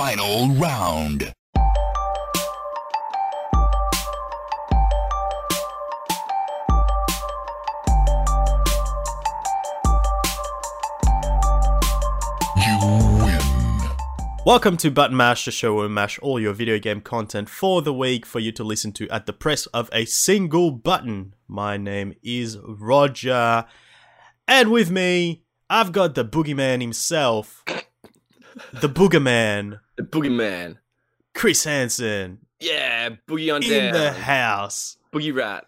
Final round. Welcome to Button Mash, the show where we mash all your video game content for the week for you to listen to at the press of a single button. My name is Roger, and with me, I've got the boogeyman himself, the boogerman, The boogeyman. Chris Hansen, Yeah, boogie on in down. the house. boogie rat.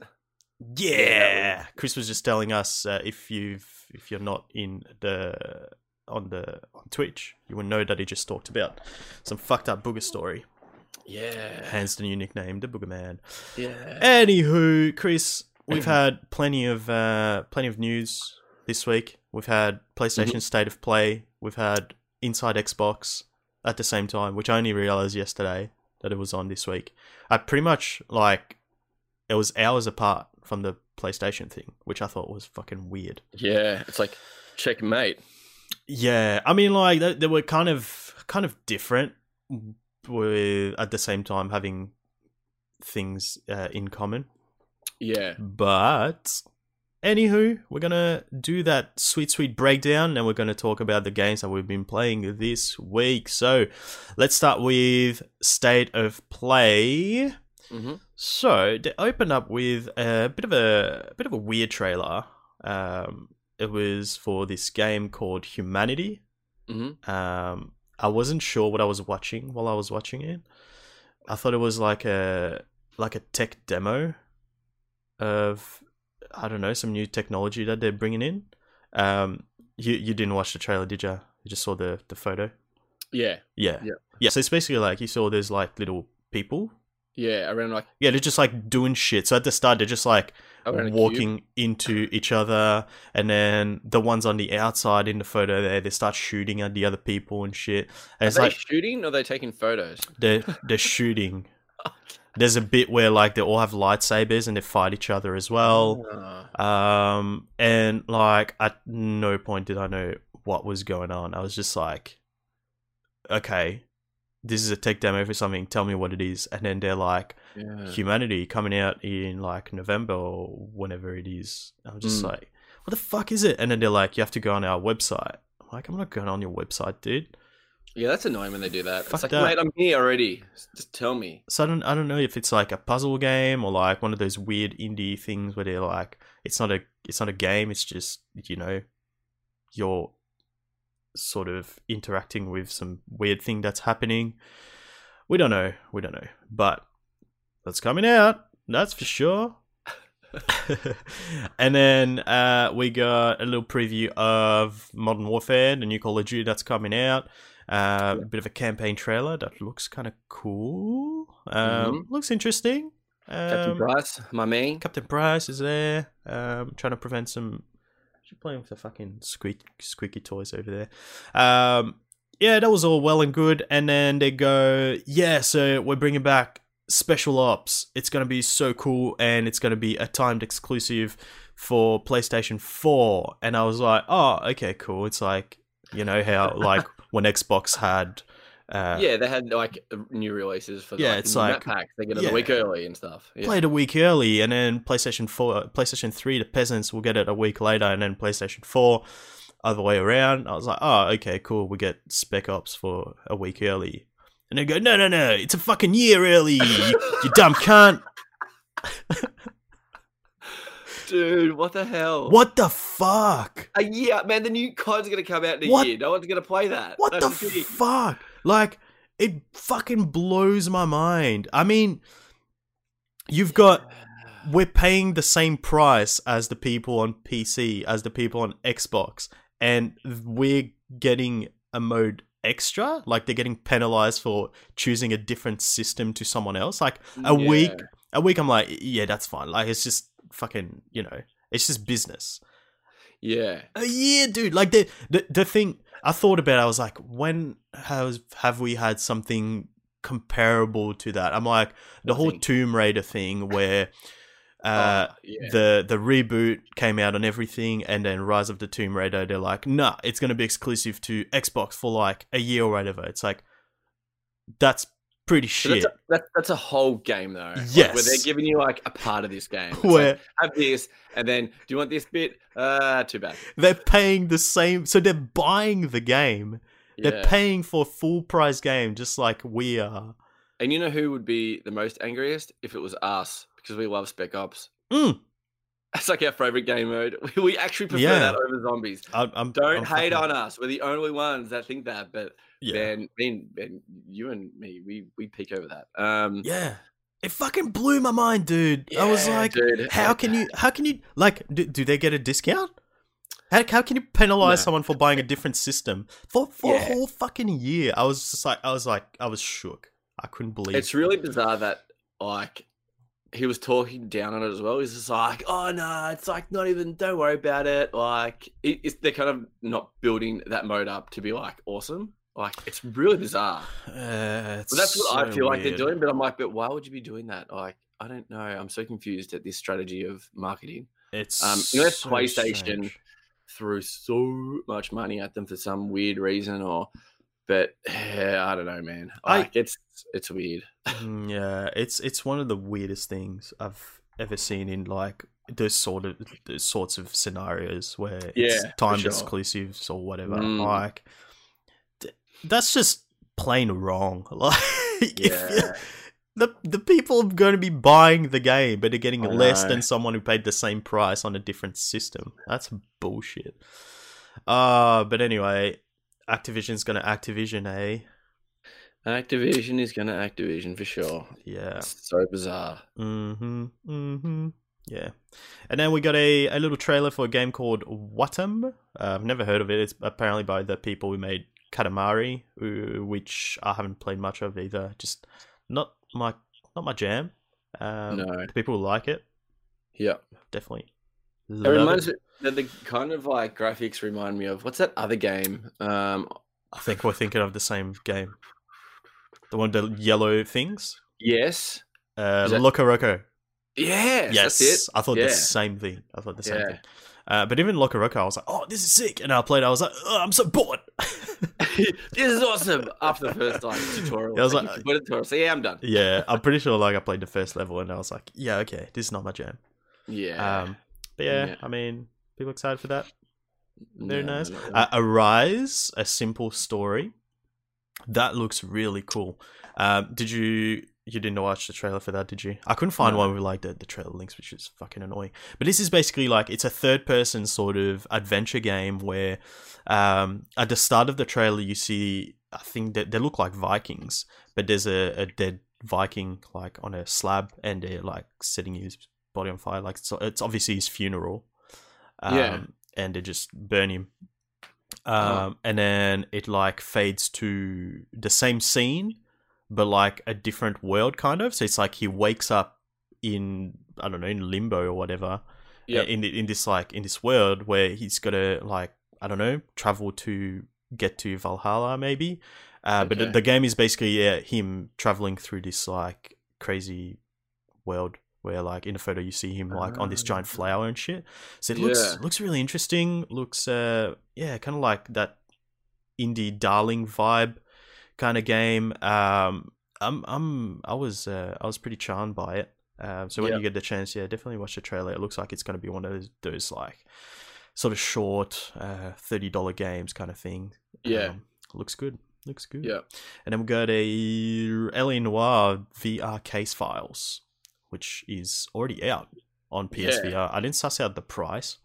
Yeah, Chris was just telling us uh, if you've if you're not in the on the on Twitch, you will know that he just talked about some fucked up booger story. Yeah. Hence the new nickname, the Boogerman. Yeah. Anywho, Chris, we've had plenty of uh, plenty of news this week. We've had PlayStation State of Play. We've had Inside Xbox at the same time, which I only realized yesterday that it was on this week. I pretty much like it was hours apart from the PlayStation thing, which I thought was fucking weird. Yeah. It's like checkmate. Yeah, I mean, like they, they were kind of kind of different, with at the same time having things uh, in common. Yeah. But anywho, we're gonna do that sweet, sweet breakdown, and we're gonna talk about the games that we've been playing this week. So let's start with state of play. Mm-hmm. So they opened up with a bit of a, a bit of a weird trailer. Um, it was for this game called Humanity. Mm-hmm. Um, I wasn't sure what I was watching while I was watching it. I thought it was like a like a tech demo of I don't know some new technology that they're bringing in. Um, you you didn't watch the trailer, did you? You just saw the the photo. Yeah. Yeah, Yeah. yeah. So it's basically like you saw there's like little people. Yeah. Around like Yeah, they're just like doing shit. So at the start, they're just like around a cube. walking into each other, and then the ones on the outside in the photo there, they start shooting at the other people and shit. And Are it's they like shooting or are they taking photos? they're they're shooting. There's a bit where like they all have lightsabers and they fight each other as well. Ah. Um, and like at no point did I know what was going on. I was just like, okay, this is a tech demo for something. Tell me what it is. And then they're like, yeah. Humanity coming out in like November or whenever it is. I'm just Mm. like, what the fuck is it? And then they're like, you have to go on our website. I'm like, I'm not going on your website, dude. Yeah, that's annoying when they do that. Fuck it's like, that. mate, I'm here already. Just tell me. So I don't, I don't know if it's like a puzzle game or like one of those weird indie things where they're like, it's not a, it's not a game. It's just you know, you're sort of interacting with some weird thing that's happening. We don't know. We don't know. But that's coming out. That's for sure. and then uh, we got a little preview of Modern Warfare, the new Call of Duty that's coming out. Uh, A bit of a campaign trailer that looks kind of cool. Um, Looks interesting. Captain Um, Price, my man. Captain Price is there, um, trying to prevent some. She's playing with the fucking squeak, squeaky toys over there. Um, yeah, that was all well and good. And then they go, yeah, so we're bringing back Special Ops. It's going to be so cool, and it's going to be a timed exclusive for PlayStation 4. And I was like, oh, okay, cool. It's like, you know, how, like, when Xbox had. Uh, yeah, they had like new releases for the, Yeah, like, it's like- packs. They get it yeah. a week early and stuff. Yeah. played a week early, and then PlayStation Four, PlayStation Three, the peasants will get it a week later, and then PlayStation Four, other way around. I was like, oh, okay, cool. We get Spec Ops for a week early, and they go, no, no, no, it's a fucking year early, you, you dumb cunt. Dude, what the hell? What the fuck? Uh, a year, man. The new COD's gonna come out in a What? year. No one's gonna play that. What the That's fuck? Like, it fucking blows my mind. I mean, you've got we're paying the same price as the people on PC, as the people on Xbox, and we're getting a mode extra. Like they're getting penalized for choosing a different system to someone else. Like a Yeah. week, a week, I'm like, yeah, that's fine. Like it's just fucking, you know, it's just business. Yeah. A year, dude. Like the the the thing I thought about, I was like, when has have we had something comparable to that? I'm like the whole. Tomb Raider thing where. Uh, Oh, yeah. the the reboot came out on everything, and then Rise of the Tomb Raider, they're like, nah, it's gonna be exclusive to Xbox for like a year or whatever. It's like, that's pretty shit. that's, a, that, that's a whole game though. Like, where they're giving you like a part of this game. It's like, Where have this, and then do you want this bit? Uh, too bad. they're paying the same, so they're buying the game. They're paying for a full price game, just like we are. And you know who would be the most angriest if it was us because we love Spec Ops. Mm, That's like our favorite game mode. We actually prefer Yeah. that over zombies. I, I'm, Don't I'm hate fucking- on us. We're the only ones that think that. But Yeah, Ben, Ben, Ben, you and me, we we peak over that. Um, yeah. It fucking blew my mind, dude. I was like, dude, how can you? How can you? Like, do, do they get a discount? How, how can you penalize No. someone for buying a different system for for a whole fucking year? I was just like, I was like, I was shook. I couldn't believe. It's really bizarre that like he was talking down on it as well. He's just like, "Oh no, it's like not even. Don't worry about it." Like it, it's, they're kind of not building that mode up to be like awesome. Like it's really bizarre. Uh, it's that's what I so feel like they're doing. But I'm like, but why would you be doing that? Like I don't know. I'm so confused at this strategy of marketing. It's Um, unless so PlayStation- strange. Threw so much money at them for some weird reason, or but yeah, I don't know, man. I- Like it's it's weird. Mm, yeah, it's it's one of the weirdest things I've ever seen in like those sort of those sorts of scenarios where Yeah, it's timed sure. exclusives or whatever. Mm. Like that's just plain wrong. Like Yeah. the the people are going to be buying the game, but they're getting I less know. than someone who paid the same price on a different system. That's bullshit. Uh but anyway, Activision's gonna Activision, eh? Activision is gonna Activision for sure. Yeah. It's so bizarre. Mm-hmm. Mm-hmm. Yeah. And then we got a, a little trailer for a game called Wattam. Uh, I've never heard of it. It's apparently by the people who made Katamari, which I haven't played much of either. Just not my not my jam. Um, no. the people like it, Yeah. definitely. It reminds me that the kind of like graphics remind me of what's that other game? Um I think we're thinking of the same game. The one with the yellow things? yes. Uh, that- Loco Roco. Yes, Yes, I thought Yeah. the same thing. I thought the same Yeah. thing. Uh, but even Loco Roco, I was like, "Oh, this is sick!" And I played. I was like, oh, "I'm so bored." this is awesome. After the first like tutorial. Yeah, I was like, like- tutorial. So yeah, I'm done. yeah, I'm pretty sure. Like, I played the first level, and I was like, "Yeah, okay, this is not my jam." Yeah. Um, but yeah, Yeah. I mean, people excited for that. Very No, nice. no, no. Uh, Arise, a simple story. That looks really cool. Um, did you you didn't watch the trailer for that, did you? I couldn't find No. one with like the, the trailer links, which is fucking annoying. But this is basically like it's a third person sort of adventure game where um, at the start of the trailer you see I think that they look like Vikings, but there's a, a dead Viking like on a slab and they're like setting his body on fire. Like so it's obviously his funeral. Um, Yeah. and they just burn him. Um, Oh. and then it like fades to the same scene, but like a different world, kind of. So it's like he wakes up in I don't know in limbo or whatever. Yep. In in this like in this world where he's got to like I don't know travel to get to Valhalla maybe. Uh, But the, game is basically yeah, him traveling through this like crazy world where like in the photo you see him like on this giant Ah. flower and shit. So it looks Yeah. looks really interesting. Looks uh yeah, kind of like that indie darling vibe kind of game. Um, I'm I'm I was uh, I was pretty charmed by it. Um, so when Yeah. you get the chance, yeah, definitely watch the trailer. It looks like it's going to be one of those, those like sort of short uh, thirty dollar games kind of thing. Yeah. Um, looks good. Looks good. Yeah. And then we got a LA Noire VR case files, which is already out on PSVR. I didn't suss out the price,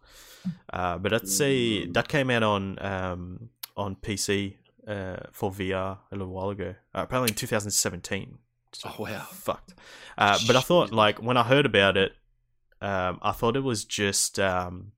uh, but that's a Mm. that came out on um, on PC uh, for VR a little while ago. Uh, apparently in 2017. So Oh, wow. fucked. Uh, but I thought like when I heard about it, um, I thought it was just um,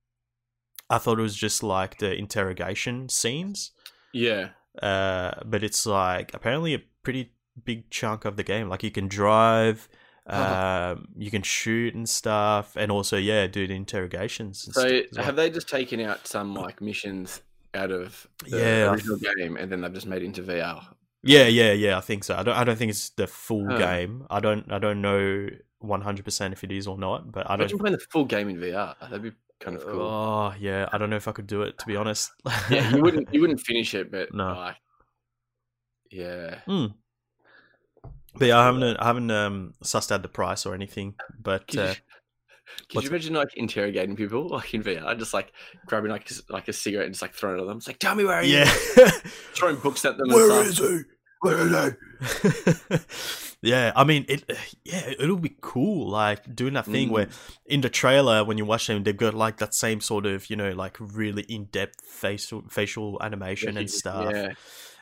I thought it was just like the interrogation scenes Yeah. uh, but it's like apparently a pretty big chunk of the game. Like you can drive, Uh-huh. um, you can shoot and stuff, and also yeah, do the interrogations. And So stuff as well. have they just taken out some like missions out of the Yeah, original game and then they've just made it into VR? yeah, yeah, yeah. I think so. I don't. I don't think it's the full Huh. game. I don't. I don't know one hundred percent if it is or not. But I don't. playing the full game in VR. That'd be kind of cool. Oh yeah, I don't know if I could do it to be honest. yeah, you wouldn't you wouldn't finish it, but No. like, yeah, Hmm. But yeah, I haven't I haven't um, sussed out the price or anything. But uh, could what's- you imagine like interrogating people like in VR, just like grabbing like like a cigarette and just like throwing it at them? It's like, tell me where he yeah. is. Throwing books at them. and stuff. he? Where is he? yeah, I mean, it. Yeah, it'll be cool, like doing that thing where in the trailer when you watch them, they've got like that same sort of you know like really in depth facial facial animation and stuff. Yeah.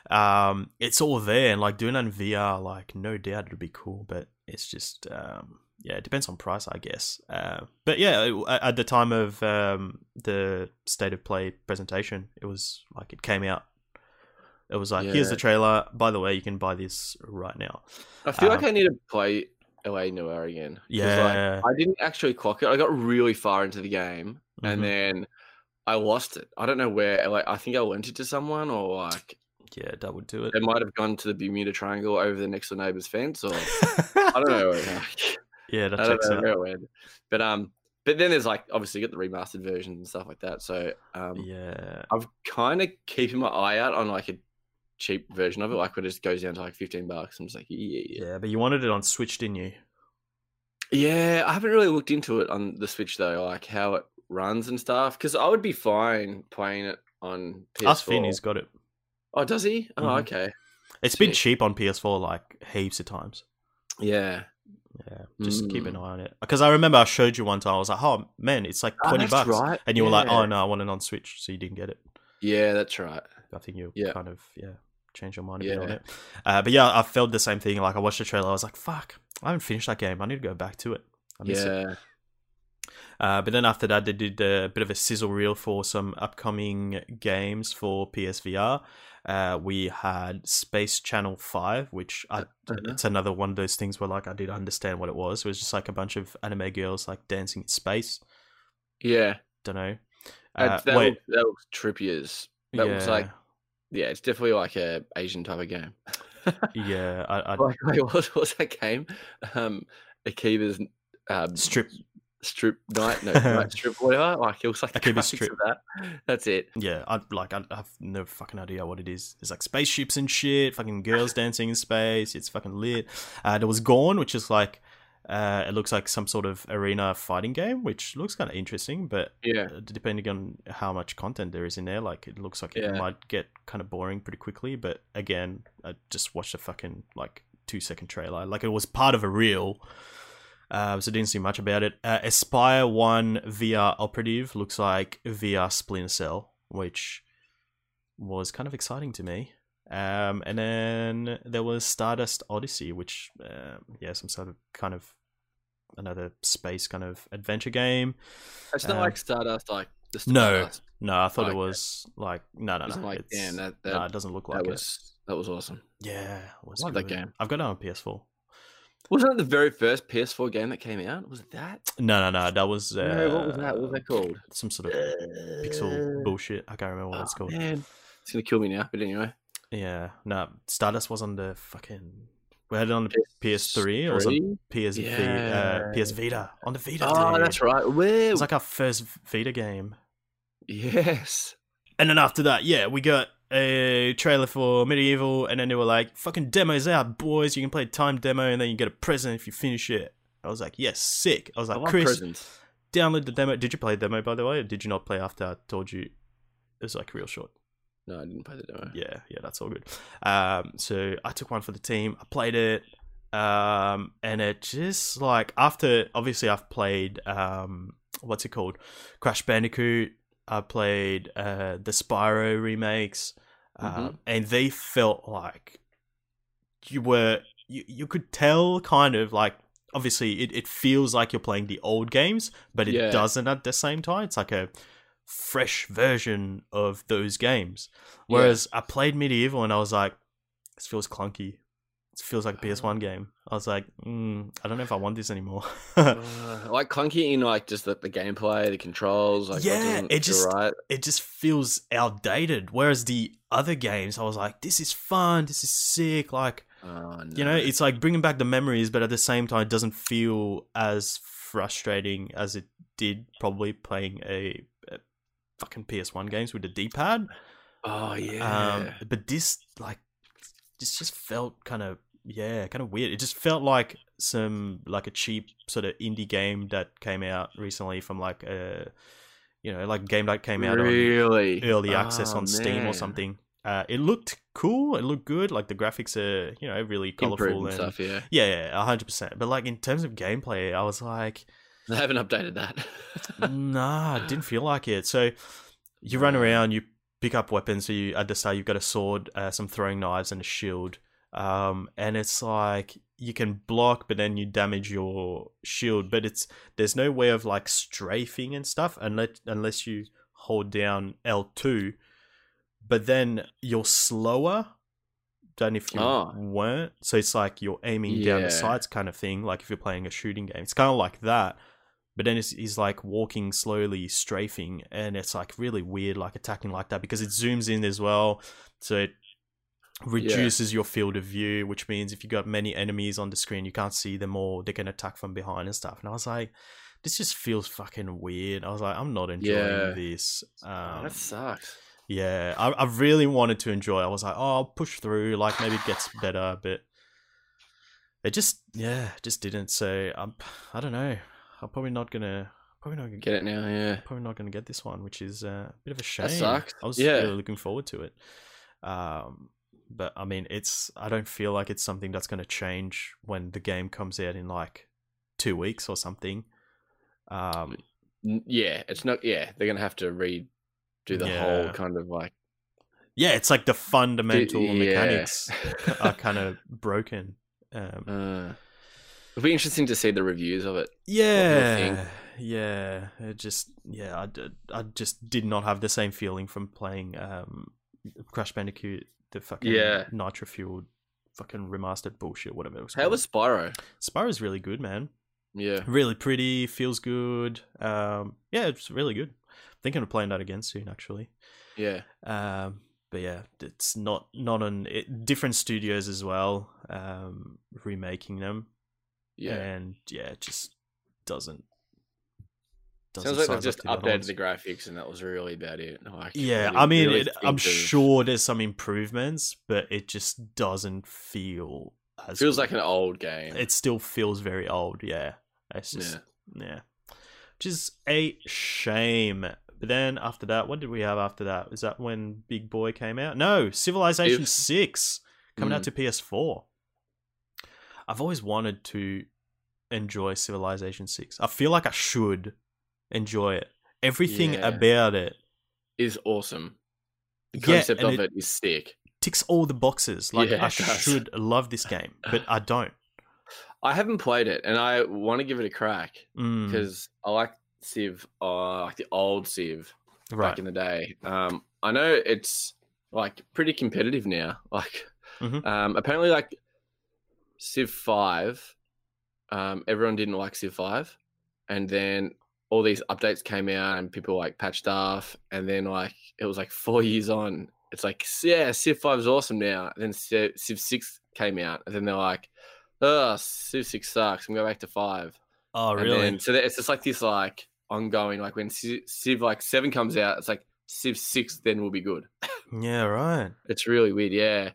Um, it's all there, and like doing that in VR, like no doubt it'll be cool, but it's just um. Yeah, it depends on price, I guess. Uh, but yeah, it- at the time of um, the state of play presentation, it was like it came out. It was like, here's the trailer. By the way, you can buy this right now. I feel like Um, I need to play LA Noire again. Yeah. Like, I didn't actually clock it. I got really far into the game Mhm. and then I lost it. I don't know where. Like, I think I lent it to someone or like Yeah, that would do it. they might have gone to the Bermuda Triangle over the next door neighbor's fence or I don't know. Yeah, that checks out. it went. But um, but then there's like obviously you get the remastered versions and stuff like that. So um, Yeah, I've kind of keeping my eye out on like a cheap version of it, like when it just goes down to like fifteen bucks. I'm just like, yeah, yeah. yeah, but you wanted it on Switch, didn't you? Yeah, I haven't really looked into it on the Switch though, like how it runs and stuff. Because I would be fine playing it on PS4. Finney's got it. Oh, does he? Oh, Mhm. okay. It's been cheap on PS4 like heaps of times. Yeah. Yeah, just keep an Mm. eye on it. Because I remember I showed you one time. I was like, "Oh man, it's like Oh, twenty that's bucks," right. and you were like, "Oh no, I want it on Switch," so you didn't get it. Yeah, that's right. I think you Yeah. kind of yeah changed your mind a bit on it. Uh, but yeah, I felt the same thing. Like I watched the trailer, I was like, "Fuck, I haven't finished that game. I need to go back to it." I miss it. Yeah. Uh, but then after that, they did a bit of a sizzle reel for some upcoming games for PSVR. Uh, we had Space Channel Five, which I, Uh-huh. it's another one of those things where like I did understand what it was. It was just like a bunch of anime girls like dancing in space. Yeah. Don't know. That, Uh, that, wait, looks, that looks trippy as. That yeah, looks like yeah, it's definitely like a Asian type of game. yeah. I, I like wait, what was, what was that game? Um, Akiba's um, strip. Strip night, no, night strip whatever. Like it was like the Akiba's strip. of that. That's it. Yeah, I like. I, I have no fucking idea what it is. There's like spaceships and shit. Fucking girls dancing in space. It's fucking lit. Uh, there was Gorn, which is like, uh, it looks like some sort of arena fighting game, which looks kind of interesting. But Yeah. uh, depending on how much content there is in there, like it looks like it might get kind of boring pretty quickly. But again, I just watched a fucking like two second trailer. Like it was part of a reel. Uh, so didn't see much about it. Uh, Espire One VR Operative looks like VR Splinter Cell, which was kind of exciting to me. Um, and then there was Stardust Odyssey, which um yeah, some sort of kind of another space kind of adventure game. It's not Uh, like Stardust, like the No, Stardust. No, I thought it was like no, no, no. not like damn that that, no, it doesn't look like that it. was that was awesome. Yeah, it was Love that game. I've got it on PS4. Wasn't it the very first PS4 game that came out? Was it that? No, no, no. That was uh, no, what was that? What was that called? Some sort of pixel Uh, bullshit. I can't remember what it's oh, called. Man, it's gonna kill me now. But anyway, Yeah, no. Stardust was on the fucking. We had it on the PS3 or was it? PS uh, Yeah. PS Vita on the Vita. Oh, dude. that's right. It Where? was like our first Vita game. yes. And then after that, yeah, we got a trailer for MediEvil, and then they were like, "Fucking demos out, boys! You can play time demo, and then you get a present if you finish it." I was like, "Yes, sick!" I was like, love "Chris, presents. download the demo." Did you play the demo by the way, or did you not play after I told you? It was like real short. No, I didn't play the demo. Yeah, yeah, that's all good. Um, so I took one for the team. I played it, um, and it just like after obviously I've played um, what's it called, Crash Bandicoot. I played uh, the Spyro remakes, uh, Mhm. and they felt like you were you, you could tell kind of like obviously it, it feels like you're playing the old games but it Yeah. doesn't at the same time it's like a fresh version of those games whereas i played MediEvil and i was like this feels clunky it feels like a ps1 game i was like mm, i don't know if i want this anymore Uh, like clunky in like just the, the gameplay, the controls. Like, Yeah, it just- right. it just feels outdated whereas the other games i was like this is fun this is sick like Oh, you know it's like bringing back the memories but at the same time it doesn't feel as frustrating as it did probably playing a, a fucking ps1 games with the d-pad oh yeah. um but this like this just felt kind of yeah, kind of weird. It just felt like some like a cheap sort of indie game that came out recently from like a you know like a game that came out on really early access Oh, on Steam or something. Uh, it looked cool. It looked good. Like the graphics are you know really colorful and stuff. Yeah, yeah, yeah, hundred percent. But like in terms of gameplay, I was like, they haven't updated that. nah, didn't feel like it. So you run around, you pick up weapons. So you at the start, you've got a sword, uh, some throwing knives, and a shield. Um, and it's like you can block, but then you damage your shield. But it's there's no way of like strafing and stuff unless unless you hold down L two. But then you're slower than if you Oh. weren't. So it's like you're aiming down the sides kind of thing, like if you're playing a shooting game. It's kind of like that. But then it's, he's like walking slowly, strafing, and it's like really weird, like attacking like that because it zooms in as well. So it reduces your field of view, which means if you got many enemies on the screen, you can't see them all. They can attack from behind and stuff. And I was like, this just feels fucking weird. I was like, I'm not enjoying Yeah. this. Oh, Um, that sucks. yeah, I, I really wanted to enjoy. I was like, oh, I'll push through. Like maybe it gets better, but it just, yeah, just didn't. So I'm, I don't know. I'm probably not gonna, probably not gonna Get it now, yeah. probably not gonna get this one, which is uh, a bit of a shame. That sucks. I was Yeah. really looking forward to it. Um, but I mean, it's. I don't feel like it's something that's gonna change when the game comes out in like two weeks or something. Um, Yeah, it's not. Yeah, they're gonna have to redo the Yeah. whole kind of like. yeah, it's like the fundamental yeah. mechanics are kind of broken. Um, Uh, it'll be interesting to see the reviews of it. yeah, yeah. It just yeah, I, I just did not have the same feeling from playing um, Crash Bandicoot, the fucking Yeah. nitro fueled, fucking remastered bullshit, whatever it was. How called. was Spyro? Spyro's really good, man. Yeah, Really pretty, feels good. Um, yeah, it's really good. Thinking of playing that again soon, actually. yeah, Um, but yeah, it's not not on it, different studios as well, um, remaking them, yeah. and yeah, it just doesn't. Sounds like they've just updated the graphics, and that was really about it. Yeah, really- I mean, really it, I'm of- sure there's some improvements, but it just doesn't feel as feels good. like an old game. it still feels very old. Yeah, it's just yeah, which is a shame. But then after that, what did we have after that? Is that when Big Boy came out? No, Civilization If- Six coming out Mm. to PS4. I've always wanted to enjoy Civilization Six. I feel like I should enjoy it. Everything Yeah. about it is awesome. The concept and of it- it is sick. ticks all the boxes. Like Yeah, I should love this game, but I don't. I haven't played it, and I want to give it a crack Mm, because I like Civ, uh, like the old Civ right. back in the day. Um, I know it's like pretty competitive now. Like, Mhm. um, apparently, like Civ Five, um, everyone didn't like Civ Five, and then all these updates came out, and people like patched stuff, and then like it was like four years on, it's like yeah, Civ Five is awesome now. And then Civ, Civ Six came out, and then they're like, oh, Civ Six sucks. I'm going back to five. oh, And really? then- so it's just like this like ongoing like when Civ, Civ like seven comes out, it's like Civ six then will be good. yeah, right. It's really weird, yeah.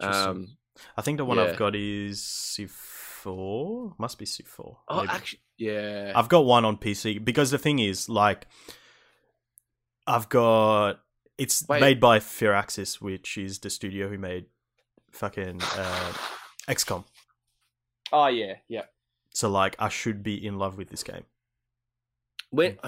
Um, I think the one yeah. I've got is Civ 4. Must be Civ 4. oh, maybe. actually, yeah. I've got one on PC because the thing is, like, I've got. It's Wait. made by Firaxis, which is the studio who made fucking uh, XCOM. oh yeah, yeah. So, like, I should be in love with this game. When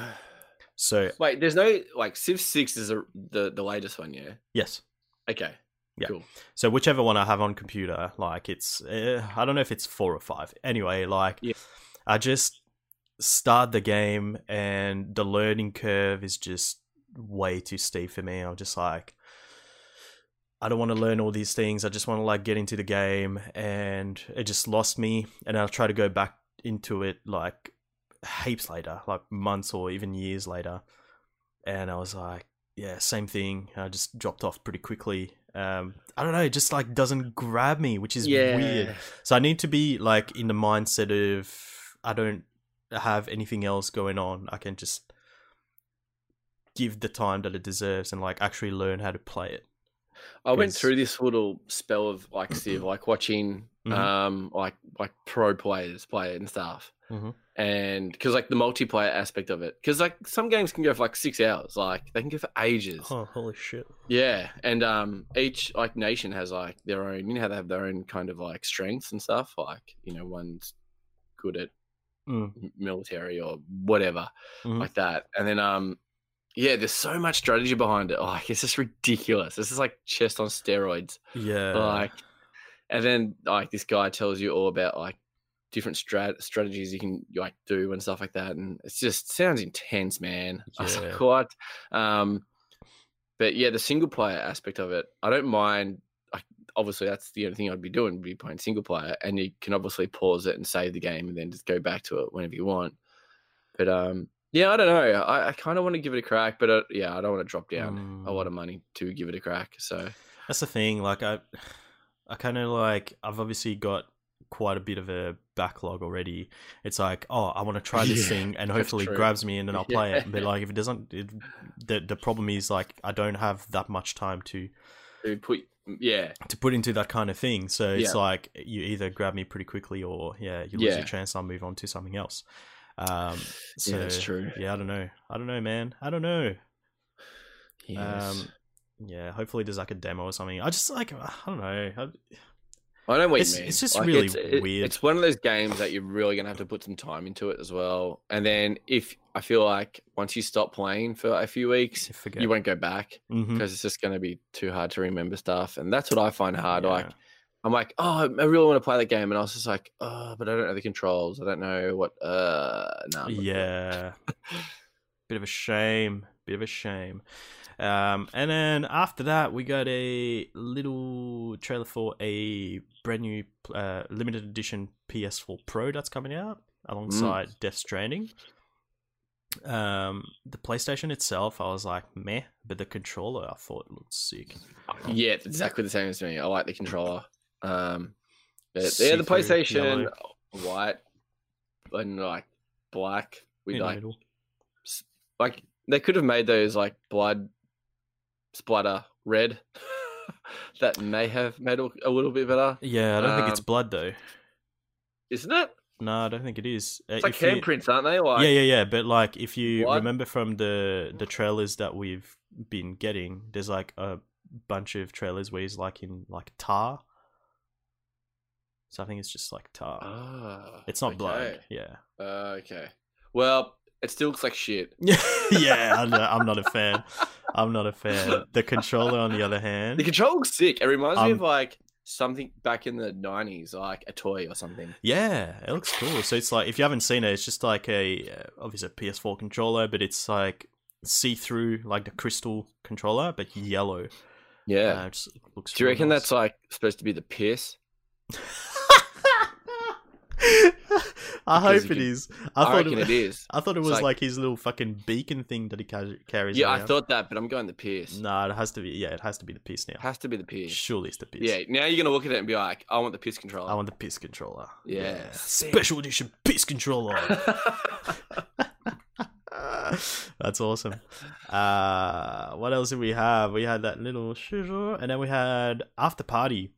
So, wait, there's no like Civ six is a, the the latest one, yeah. yes. Okay, Yeah. cool. So whichever one I have on computer, like it's, uh, I don't know if it's four or five. Anyway, like Yeah. I just start the game and the learning curve is just way too steep for me. I'm just like, I don't want to learn all these things. I just want to like get into the game, and it just lost me. And I'll try to go back into it like heaps later, like months or even years later. And I was like, yeah, same thing. I just dropped off pretty quickly. Um, I don't know, it just like doesn't grab me, which is weird. So I need to be like in the mindset of I don't have anything else going on. I can just give the time that it deserves and like actually learn how to play it. I went through this little spell of like Civ, like watching Mhm. um like like pro players play it and stuff. Mhm. And because like the multiplayer aspect of it, because like some games can go for like six hours, like they can go for ages. Oh, holy shit! Yeah, and um, each like nation has like their own. You know how they have their own kind of like strengths and stuff. Like you know, one's good at Mm. military or whatever Mhm. like that. And then um, yeah, there's so much strategy behind it. Like it's just ridiculous. This is like chess on steroids. Yeah, Like, and then like this guy tells you all about like different strat- strategies you can like do and stuff like that, and it just sounds intense, man. I was Yeah. like, what? Um, but yeah, the single player aspect of it, I don't mind. Like, obviously, that's the only thing I'd be doing, be playing single player, and you can obviously pause it and save the game, and then just go back to it whenever you want. But um, yeah, I don't know. I, I kind of want to give it a crack, but uh, yeah, I don't want to drop down a lot Mm. of money to give it a crack. So That's the thing. Like I, I kind of like I've obviously got quite a bit of a backlog already. It's like, oh, I want to try this Yeah, thing, and hopefully it grabs me, and then I'll play it. But like if it doesn't, it, the the problem is like I don't have that much time to to put, yeah, to put into that kind of thing. So it's Yeah. like you either grab me pretty quickly, or yeah, you lose Yeah. your chance. I'll move on to something else. Um, so yeah, that's true. yeah, I don't know. I don't know, man. I don't know. Yes. Um, yeah, hopefully there's like a demo or something. I just like I don't know. I, I know what it's- you mean. it's just really it- weird. It's one of those games that you're really gonna have to put some time into it as well. And then if I feel like once you stop playing for a few weeks, forget. you won't go back because it's just gonna be too hard to remember stuff. And that's what I find hard. Yeah. Like I'm like, oh, I really want to play that game, and I was just like, oh, but I don't know the controls. I don't know what. Uh, no. I'm not doing it." yeah, bit of a shame. Bit of a shame. Um, and then after that, we got a little trailer for a brand new uh, limited edition PS4 Pro that's coming out alongside Death Stranding. Um, the PlayStation itself, I was like, meh, but the controller I thought looked sick. Yeah, exactly the same as me. I like the controller. Um, but yeah, the PlayStation yellow. white and like black with in like like they could have made those like blood splatter red. that may have made it a little bit better, Yeah, I don't think it's um, blood though. isn't it? No, I don't think it is. Uh, It's like handprints, aren't they? Like yeah, yeah, yeah. But like, if you What? remember from the the trailers that we've been getting, there's like a bunch of trailers where he's like in like tar. So I think it's just like tar. Ah, it's not blood. Yeah. Uh, okay. Well, it still looks like shit. yeah, I'm not, I'm not a fan. I'm not a fan. The controller, on the other hand, The control looks sick. It reminds me Um, of like something back in the nineties, like a toy or something. Yeah, it looks cool. So it's like if you haven't seen it, it's just like a uh, obviously a PS4 controller, but it's like see through like the crystal controller, but yellow. Yeah. Uh, it just looks. Do you reckon nice. that's like supposed to be the piss? I hope it can- is. I, I, thought reckon it, it is. I thought it was like- like, his little fucking beacon thing that he carries. Yeah, I thought that, but I'm going the piss. No, it has to be. Yeah, it has to be the piss now. It Has to be the piss. Surely it's the piss. Yeah. Now you're gonna look at it and be like, I want the piss controller. I want the piss controller. Yeah, sick. Special edition piss controller. That's awesome. Uh, what else did we have? We had that little and then we had After Party,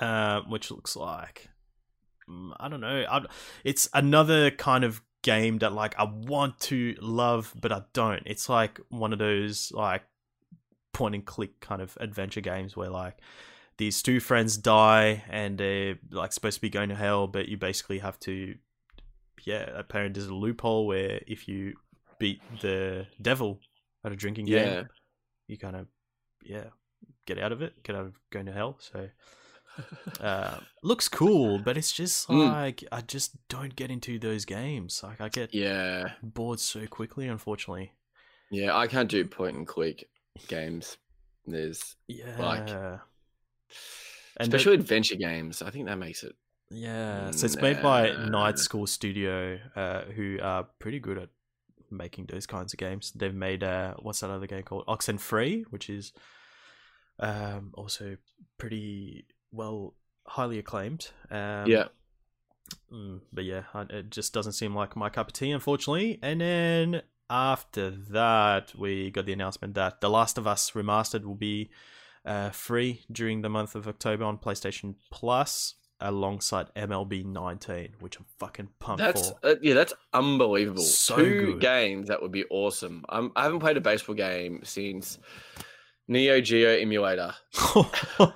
uh, which looks like Mm, I don't know. I, it's another kind of game that like I want to love, but I don't. It's like one of those like point and click kind of adventure games where like these two friends die and they're like supposed to be going to hell, but you basically have to yeah, apparently there's a loophole where if you beat the devil at a drinking game, you kind of yeah get out of it, get out of going to hell. So uh, looks cool, but it's just Mm. like I just don't get into those games. Like I get Yeah. bored so quickly, unfortunately. Yeah. I can't do point and click games. There's Yeah. And the- especially adventure games. I think that makes it. Yeah, so it's made by Night School Studio, uh, who are pretty good at making those kinds of games. They've made uh, what's that other game called Oxenfree, which is um, also pretty well, highly acclaimed. Um, yeah. Mm, but yeah, it just doesn't seem like my cup of tea, unfortunately. And then after that, we got the announcement that The Last of Us Remastered will be uh, free during the month of October on PlayStation Plus, alongside MLB 19, which I'm fucking pumped That's for. uh, yeah, that's unbelievable. So Two good. games that would be awesome. Um, I haven't played a baseball game since Neo Geo Emulator. fucking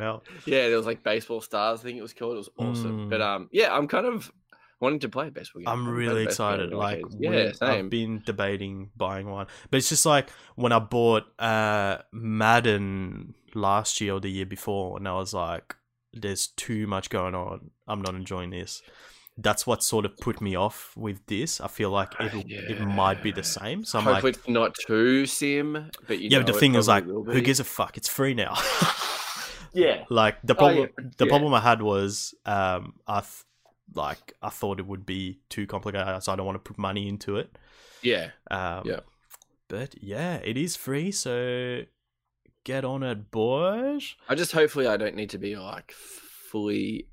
hell. Yeah, there was like Baseball Stars. I think it was called. It was awesome. Mm. But um, yeah, I'm kind of wanting to play a baseball game. I'm really a baseball game excited. Like, yeah, same. I've been debating buying one, but it's just like when I bought uh Madden last year or the year before, and I was like, "There's too much going on. I'm not enjoying this." That's what sort of put me off with this. I feel like it it might be the same. So I'm Hopefully, like, it's not too sim. But you yeah. know, But the thing is, like, who gives a fuck? It's free now. Yeah, like the Oh, problem, yeah, the yeah. problem I had was, um, I th- like I thought it would be too complicated, so I don't want to put money into it. yeah. Um, Yeah. But yeah, it is free, so get on it, boys. I just hopefully I don't need to be like fully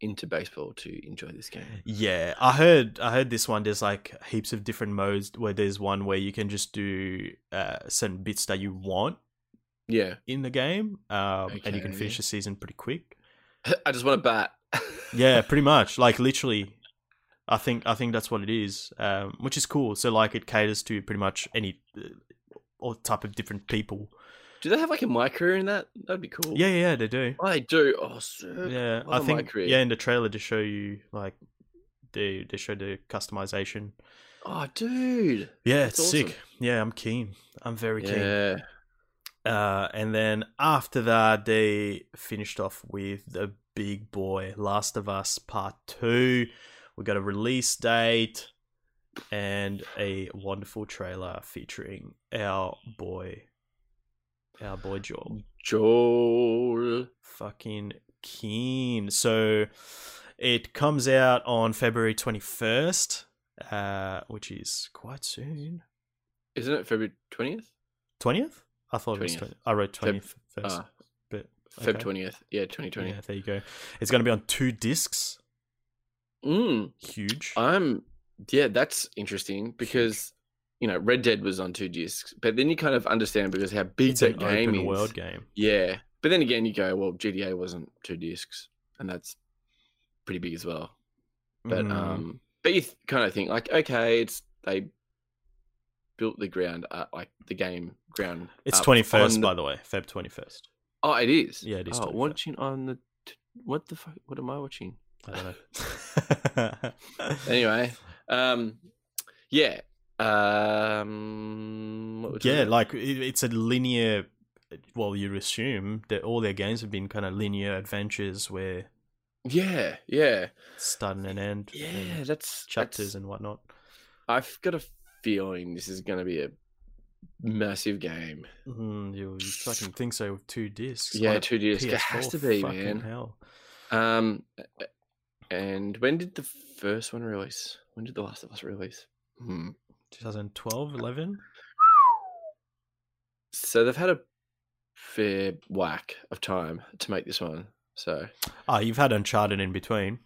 into baseball to enjoy this game. Yeah, I heard. I heard this one. There's like heaps of different modes. Where there's one where you can just do uh, certain bits that you want Yeah, in the game, um, and you can Okay. finish the season pretty quick. I just want to bat. Yeah, pretty much. Like literally, I think I think that's what it is, um, which is cool. So like it caters to pretty much any uh, all type of different people. Do they have like a my career in that? That'd be cool. Yeah, yeah, they do. Oh, they do. Oh, sick. Yeah, I a think yeah in the trailer to show you like they they show the customization. Oh, dude. Yeah, That's it's sick. Yeah, I'm keen. I'm very keen. Yeah. Uh, and then after that, they finished off with the big boy Last of Us Part Two. We got a release date and a wonderful trailer featuring our boy, our boy Joel. Joel. fucking keen. So it comes out on February 21st, uh, which is quite soon. Isn't it February 20th? 20th? I thought it was 20th. 20th. I wrote 20th first. Ah, but Feb 20th. Yeah, 2020. Yeah, there you go. It's going to be on two discs. Mm, Huge. I'm, yeah, that's interesting because, you know, Red Dead was on two discs, but then you kind of understand because how big it's that game is. world game. Yeah. But then again, you go, well, GTA wasn't two discs, and that's pretty big as well. But Mm, um, but you th- kind of think like, okay, it's they built the ground, uh, like the game ground. it's 21st, by the- way. Feb 21st. Oh, it is. Yeah, it is Oh, 21st. watching on the. T- what the fuck? What am I watching? I don't know. Anyway, um, yeah, um, what were we yeah, like it, it's a linear. Well, you assume that all their games have been kind of linear adventures where yeah, yeah, start and end, yeah. and That's chapters that's- and whatnot. I've got a feeling this is going to be a massive game. Mm, you, you fucking think so with two discs? Yeah, two discs. It PS4, has to be, man. Hell. Um, and when did the first one release? When did The Last of Us release? Hmm. 2012, 11? So they've had a fair whack of time to make this one. So, Oh, you've had Uncharted in between.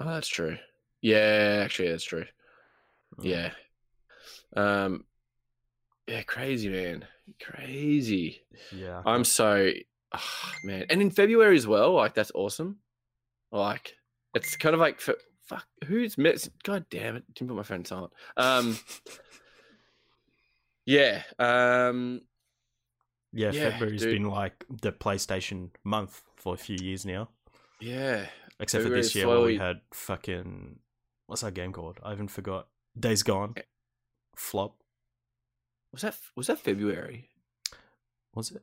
oh, that's true. Yeah, actually, that's true. Mm. Yeah. Um. Yeah, crazy man, crazy. Yeah. I'm so ah, man, and in February as well. Like that's awesome. Like it's kind of like for, fuck who's met. God damn it! Didn't put my phone silent. Um. yeah. Um. yeah, yeah, February's dude. been like the PlayStation month for a few years now. Yeah. Except for this year where we had fucking. What's that game called? I even forgot. Days Gone. Eh. Flop. Was that was that February? Was it?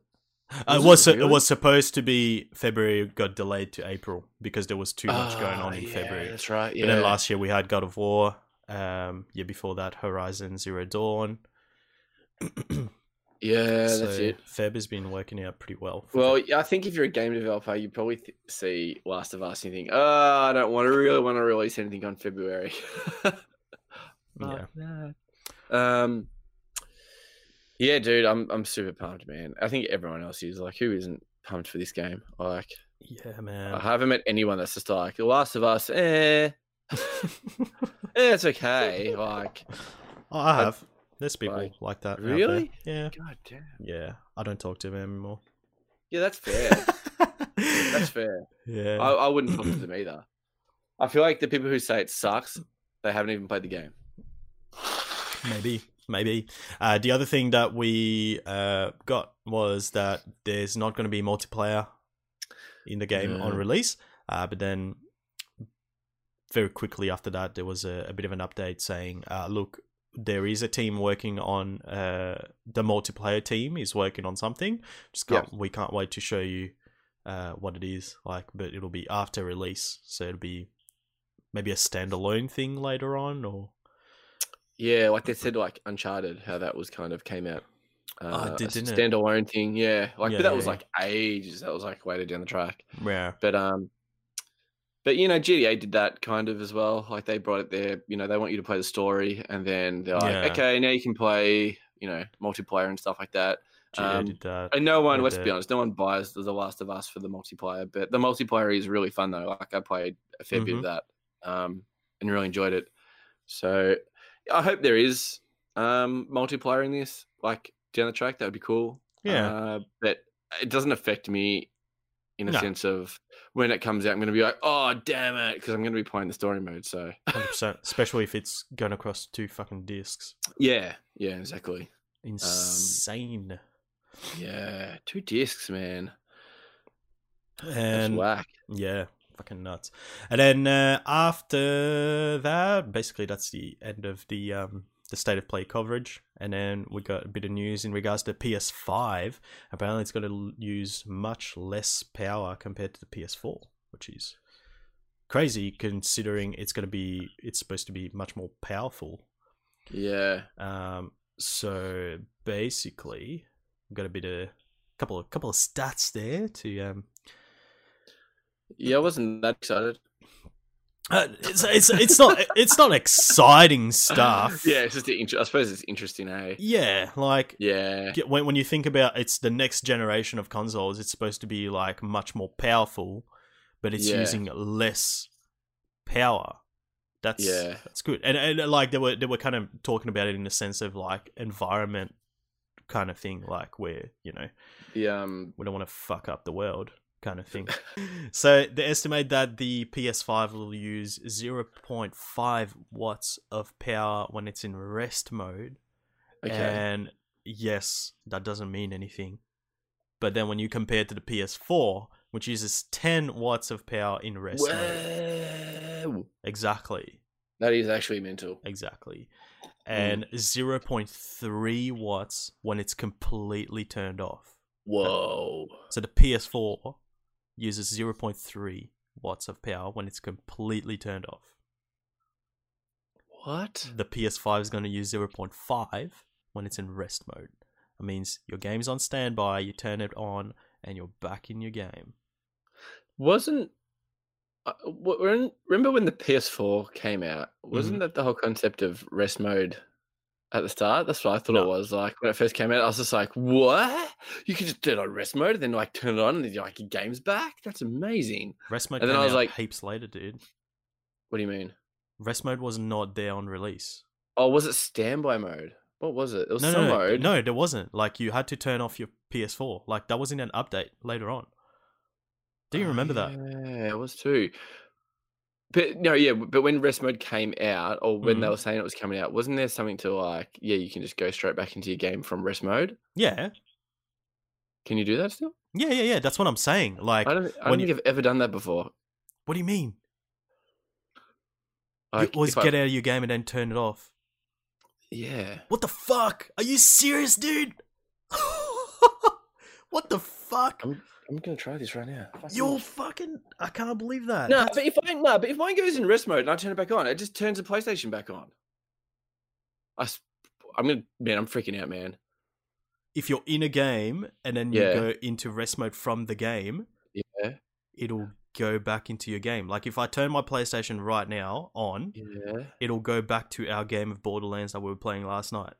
Was Uh, it it was it really? was supposed to be February. Got delayed to April because there was too much going Ah, on in yeah, February. That's right. Yeah. But then last year we had God of War. Um, year before that, Horizon Zero Dawn. yeah, so that's it. Feb has been working out pretty well. Well, yeah, I think if you're a game developer, you probably th- see Last of Us and you think, "Oh, I don't want to really want to release anything on February." yeah. yeah. Um. Yeah, dude, I'm I'm super pumped, man. I think everyone else is like, who isn't pumped for this game? Like, Yeah, man. I haven't met anyone that's just like, The Last of Us, eh, eh, it's okay. Like, Oh, I have. There's people like, like, that. really? Yeah. God damn. Yeah. I don't talk to them anymore. Yeah, that's fair. that's fair. Yeah. I, I wouldn't talk to them either. I feel like the people who say it sucks, they haven't even played the game. Maybe, maybe. Uh, the other thing that we uh, got was that there's not going to be multiplayer in the game on Mm. release. Uh, but then, very quickly after that, there was a, a bit of an update saying, uh, "Look, there is a team working on uh, the multiplayer team is working on something. Just can't, we can't wait to show you uh, what it is like. But it'll be after release, so it'll be maybe a standalone thing later on, or." Yeah, like they said, like Uncharted, how that was kind of came out. Oh, Uh, it did, a didn't it? standalone thing, yeah. Like, Yeah, but that yeah, was like ages. That was like way down the track. Yeah. But um, but you know, GTA did that kind of as well. Like they brought it there. You know, they want you to play the story, and then they're like, Yeah. okay, now you can play, you know, multiplayer and stuff like that. Um, did that. And no one, let's be honest, no one buys The Last of Us for the multiplayer, but the multiplayer is really fun though. Like I played a fair bit of Mm-hmm. that, um, and really enjoyed it. So I hope there is um multiplayer in this, like down the track. That would be cool. Yeah. uh, but it doesn't affect me in a No. sense of when it comes out. I'm going to be like, oh damn it, because I'm going to be playing the story mode. So Hundred percent, especially if it's going across two fucking discs. yeah, yeah, exactly. Insane. Yeah, two discs, man. That's and whack. yeah, fucking nuts. And then uh, after that, basically that's the end of the um the state of play coverage. And then we got a bit of news in regards to PS5. Apparently, it's going to use much less power compared to the PS4, which is crazy considering it's going to be it's supposed to be much more powerful. Yeah. Um, so basically, we've got a bit of a couple of couple of stats there to um. Yeah, I wasn't that excited. Uh, it's, it's it's not it's not exciting stuff. yeah, it's just the inter- I suppose it's interesting, eh? Yeah, like Yeah. when when you think about it's the next generation of consoles, it's supposed to be like much more powerful, but it's Yeah. using less power. That's Yeah. that's good. And and like they were they were kind of talking about it in the sense of like environment kind of thing, like where you know The um we don't want to fuck up the world kind of thing. so they estimate that the PS5 will use 0.5 watts of power when it's in rest mode. okay. And yes, that doesn't mean anything. But then when you compare it to the PS4, which uses 10 watts of power in rest mode. Exactly. That is actually mental. Exactly. And hmm. 0.3 watts when it's completely turned off. Whoa. So the PS4 uses 0.3 watts of power when it's completely turned off. What? The PS5 is going to use 0.5 when it's in rest mode. That means your game's on standby, you turn it on, and you're back in your game. Wasn't uh, w- remember when the PS4 came out? Wasn't Mm-hmm. that the whole concept of rest mode at the start? That's what I thought No. it was. Like when it first came out, I was just like, "What? You can just turn on rest mode, and then like turn it on, and then like your game's back. That's amazing." Rest mode And then I was like- heaps later, dude. What do you mean? Rest mode was not there on release. Oh, was it standby mode? What was it? It was No, no, no, mode. no, there wasn't. Like you had to turn off your PS4. Like that was in an update later on. Do you Oh, remember that? Oh, yeah, it was too. But no, yeah, but when rest mode came out, or when they Mhm. were saying it was coming out, wasn't there something to like, yeah, you can just go straight back into your game from rest mode? Yeah, Can you do that still? yeah, yeah, yeah. That's what I'm saying. Like, I don't. I don't you- think I've ever done that before. what do you mean? Like, you always if I- get out of your game and then turn it off. Yeah. What the fuck? Are you serious, dude? what the fuck? I'm. I'm gonna try this right now. You're fucking. I can't believe that. No, That's- but if I no, but if mine goes in rest mode and I turn it back on, it just turns the PlayStation back on. I, I'm gonna man, I'm freaking out, man. if you're in a game and then you Yeah. go into rest mode from the game, Yeah, it'll go back into your game. Like if I turn my PlayStation right now on, yeah. it'll go back to our game of Borderlands that we were playing last night.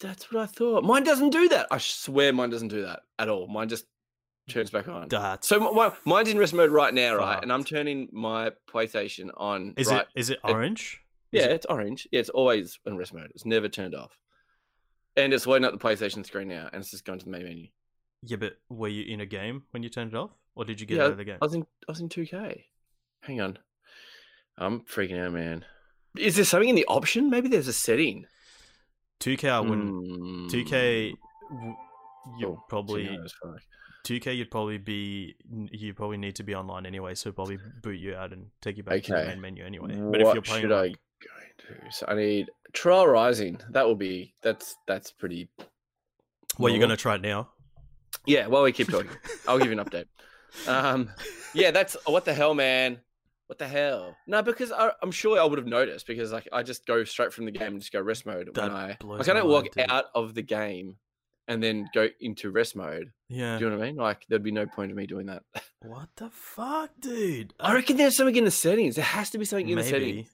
That's what I thought. Mine doesn't do that. I swear, mine doesn't do that at all. Mine just mm. turns back on. That's So my, mine's in rest mode right now, right? And I'm turning my PlayStation on. is right? it is it It- orange? Is Yeah, it- it's orange. Yeah, it's always in rest mode. It's never turned off. and it's loading up the PlayStation screen now, and it's just going to the main menu. Yeah, but were you in a game when you turned it off, or did you get Yeah, out of the game? I was in I was in 2K. Hang on. I'm freaking out, man. Is there something in the option? Maybe there's a setting. 2K, I wouldn't. 2K, you Oh, probably 2K is fuck. 2K. You'd probably be. You probably need to be online anyway, so probably boot you out and take you back to the main menu anyway. What But if you're playing, should like, I go into? So I need Trial Rising. That will be that's that's pretty. well, you're gonna try it now. Yeah, while we keep talking, I'll give you an update. Um, yeah, that's what the hell, man. What the hell? No, because I, I'm sure I would have noticed because like I just go straight from the game and just go rest mode That when I like I don't log mind, out of the game and then go into rest mode. Yeah. Do you know what I mean? Like there'd be no point of me doing that. What the fuck, dude? I reckon there's something in the settings. There has to be something in the Maybe. settings.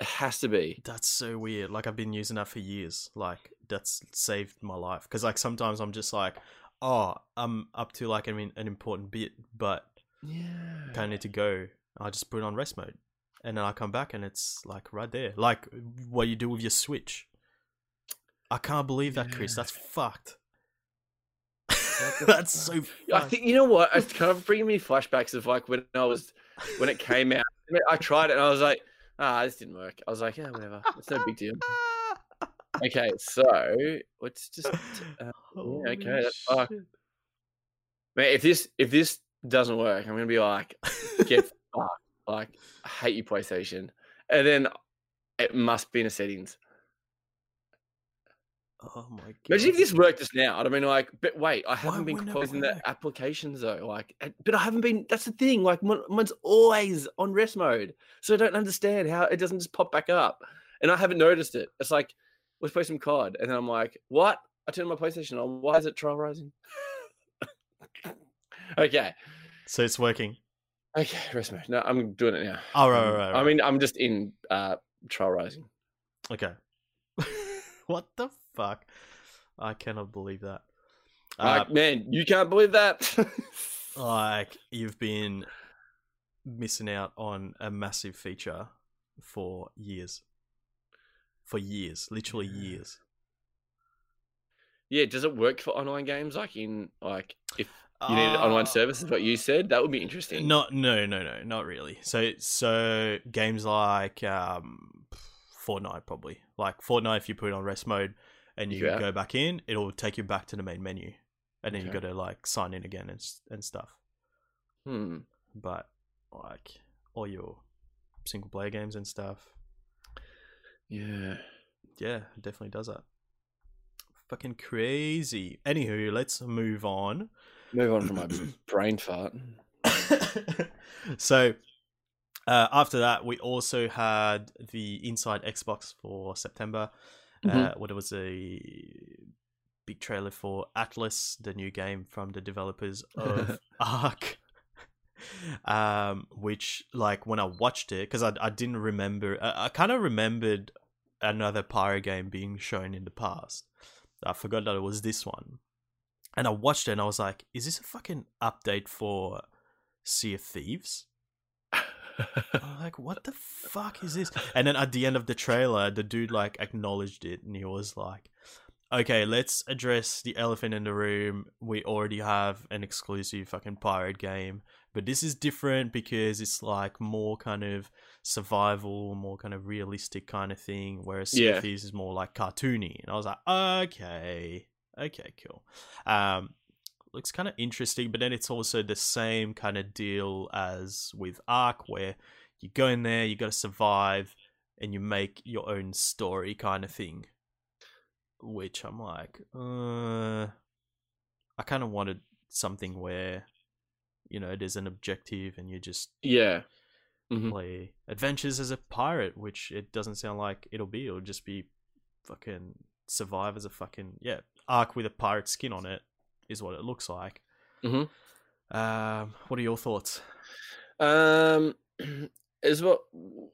It has to be. That's so weird. Like I've been using that for years. Like that's saved my life. Because like sometimes I'm just like, oh, I'm up to like I mean an important bit, but Yeah. kind of need to go. I just put it on rest mode, and then I come back and it's like right there, like what you do with your Switch. I can't believe that, Chris. That's fucked. that's so. I think you know what? It's kind of bringing me flashbacks of like when I was when it came out. I, tried it and I was like, ah, this didn't work. I was like, yeah, whatever. It's no big deal. Okay, so let's just uh, okay, that's fucked. man, if this if this doesn't work, I'm gonna be like, get fucked. Like, I hate you, PlayStation. And then it must be in the settings. Oh my god. Imagine if this worked just now. I'd have been like, but wait, I haven't been wouldn't closing the applications though. Like, but I haven't been. That's the thing. Like, mine's always on rest mode, so I don't understand how it doesn't just pop back up. And I haven't noticed it. It's like, let's play some COD, and then I'm like, what? I turned on my PlayStation on. Why is it trial rising? okay, So it's working. Okay, rest mode. No, I'm doing it now. Oh right, Um, right, right. I mean, I'm just in uh trial rising. Okay. what the fuck? I cannot believe that. Uh, Like, man, you can't believe that. like you've been missing out on a massive feature for years. For years, literally years. yeah, does it work for online games? Like in like if you need online services, what you said, that would be interesting. Uh, Not no no no not really. So so games like um Fortnite probably. Like Fortnite if you put it on rest mode and you Yeah. go back in, it'll take you back to the main menu. And then you Okay. got to like sign in again and and stuff. Hmm. But like all your single player games and stuff, Yeah. yeah, it definitely does that. Fucking crazy. Anywho, let's move on. Move on from my brain fart. so uh, after that, we also had the Inside Xbox for September. Uh, Mhm. what it was a big trailer for Atlas, the new game from the developers of Ark. um, which like when I watched it, because I I didn't remember, I, I kind of remembered another Pyro game being shown in the past. I forgot that it was this one. And I watched it and I was like, is this a fucking update for Sea of Thieves? I'm like, what the fuck is this? And then at the end of the trailer, the dude like acknowledged it and he was like, okay, let's address the elephant in the room. We already have an exclusive fucking pirate game, but this is different because it's like more kind of survival, more kind of realistic kind of thing, whereas Sea of Thieves is more like cartoony. And I was like, okay, okay, cool. Um, looks kind of interesting, but then it's also the same kind of deal as with Ark, where you go in there, you got to survive, and you make your own story kind of thing. Which I'm like, uh, I kind of wanted something where, you know, there's an objective and you just yeah. Mhm. play adventures as a pirate, which it doesn't sound like it'll be. It'll just be fucking survive as a fucking yeah Ark with a pirate skin on it is what it looks like. Mhm. Um, what are your thoughts? Um, is what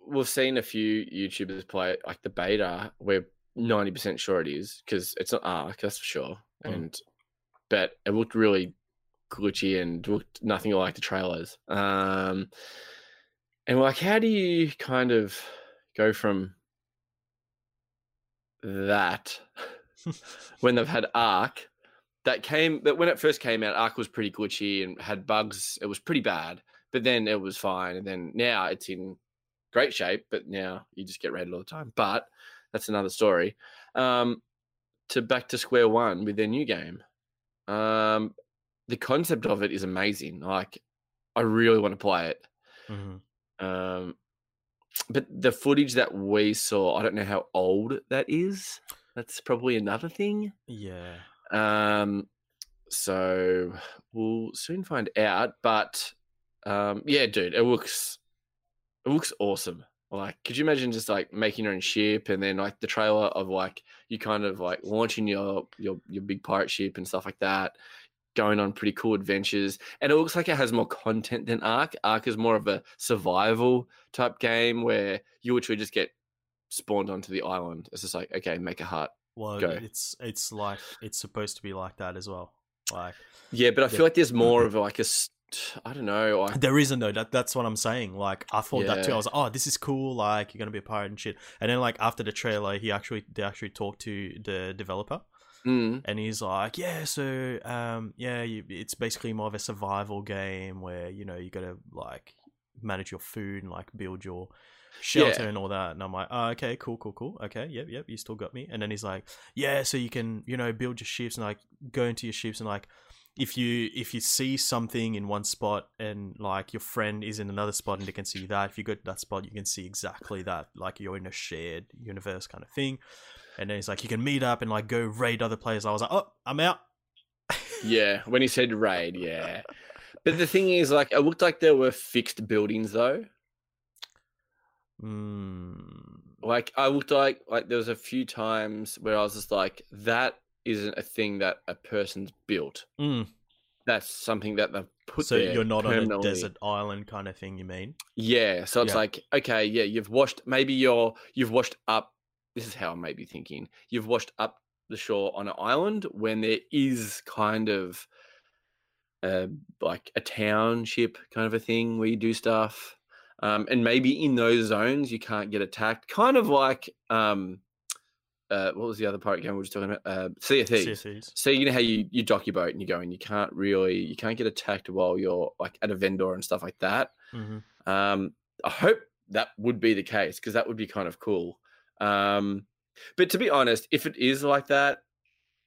we've seen a few YouTubers play like the beta. We're ninety percent sure it is because it's not Ark, that's for sure. Mm. And but it looked really glitchy and looked nothing like the trailers. Um, and like, how do you kind of go from that when they've had Ark. That came that when it first came out, Ark was pretty glitchy and had bugs. It was pretty bad, but then it was fine. And then now it's in great shape, but now you just get raided all the time. But that's another story. Um, to back to square one with their new game. Um, the concept of it is amazing. Like, I really want to play it. Mhm. Um, but the footage that we saw, I don't know how old that is. That's probably another thing. Yeah. Um, so we'll soon find out. But um, yeah, dude, it looks it looks awesome. Like, could you imagine just like making your own ship and then like the trailer of like you kind of like launching your your your big pirate ship and stuff like that, going on pretty cool adventures. And it looks like it has more content than Ark. Ark is more of a survival type game where you literally just get spawned onto the island. It's just like, okay, make a hut. Well, Go. it's it's like it's supposed to be like that as well. Like Yeah, but I Yeah. feel like there's more of like a, s- I don't know, like there isn't though. That that's what I'm saying. Like I thought that too. I was like, oh, this is cool. Like you're gonna be a pirate and shit. And then like after the trailer, he actually they actually talked to the developer, Mm, and he's like, yeah, so um, yeah, you, it's basically more of a survival game where you know you gotta like manage your food and like build your shelter Yeah. and all that. And I'm like, oh, okay, cool, cool, cool. Okay, yep, yep, you still got me. And then he's like, yeah, so you can you know build your ships and like go into your ships and like if you if you see something in one spot and like your friend is in another spot and they can see that if you go to that spot you can see exactly that like you're in a shared universe kind of thing and then he's like you can meet up and like go raid other players i was like oh i'm out yeah, when he said raid, yeah. But the thing is, like, it looked like there were fixed buildings though. Mm, Like, I looked like like there was a few times where I was just like, that isn't a thing that a person's built. mm. That's something that they've put so you're not on a desert island kind of thing you mean Yeah, so it's Yeah. like, okay, yeah, you've washed maybe you're you've washed up this is how I may be thinking. You've washed up the shore on an island when there is kind of uh, like a township kind of a thing where you do stuff. Um, and maybe in those zones you can't get attacked. Kind of like um uh what was the other pirate game we were just talking about? Uh Sea of Thieves. CFCs. So you know how you, you dock your boat and you go and you can't really you can't get attacked while you're like at a vendor and stuff like that. hmm Um, I hope that would be the case because that would be kind of cool. Um, but to be honest, if it is like that,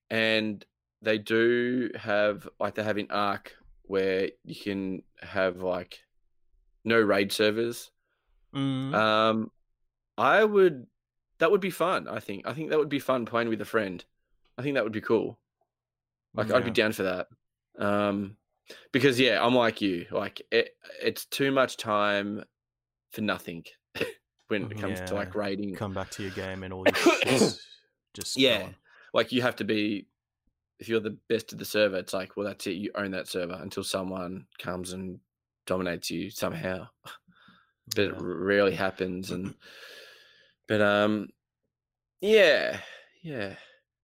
and they do have like they have in Ark where you can have like no raid servers, mm um, I would that would be fun. I think I think that would be fun playing with a friend. I think that would be cool. Like I'd be down for that. Um because yeah, I'm like you. Like it it's too much time for nothing when it comes to like raiding. come back to your game and all your just Yeah. gone. Like you have to be if you're the best of the server, it's like, well that's it, you own that server until someone comes and dominates you somehow. But it rarely happens and but um yeah, yeah.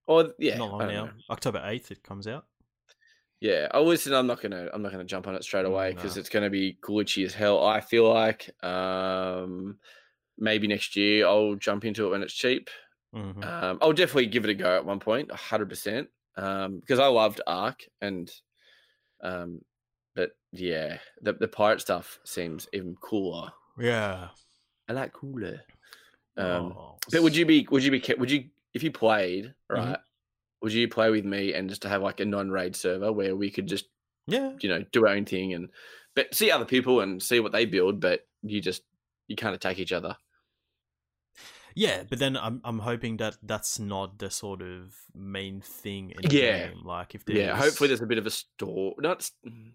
Or yeah, not long now know. october 8th it comes out Yeah, I listen. I'm not gonna. I'm not gonna jump on it straight away because No. it's gonna be glitchy as hell. I feel like um, maybe next year I'll jump into it when it's cheap. hmm Um, I'll definitely give it a go at one point, hundred percent. Um, because I loved Ark and um, but yeah, the the pirate stuff seems even cooler. yeah I like cooler. Um, Oh, but would you be? Would you be? Would you if you played Mm-hmm. right? Would you play with me and just to have like a non-raid server where we could just yeah you know do our own thing and but see other people and see what they build but you just you can't attack each other Yeah, but then I'm I'm hoping that that's not the sort of main thing in the Yeah. game. Like if there's, yeah hopefully there's a bit of a store not mm,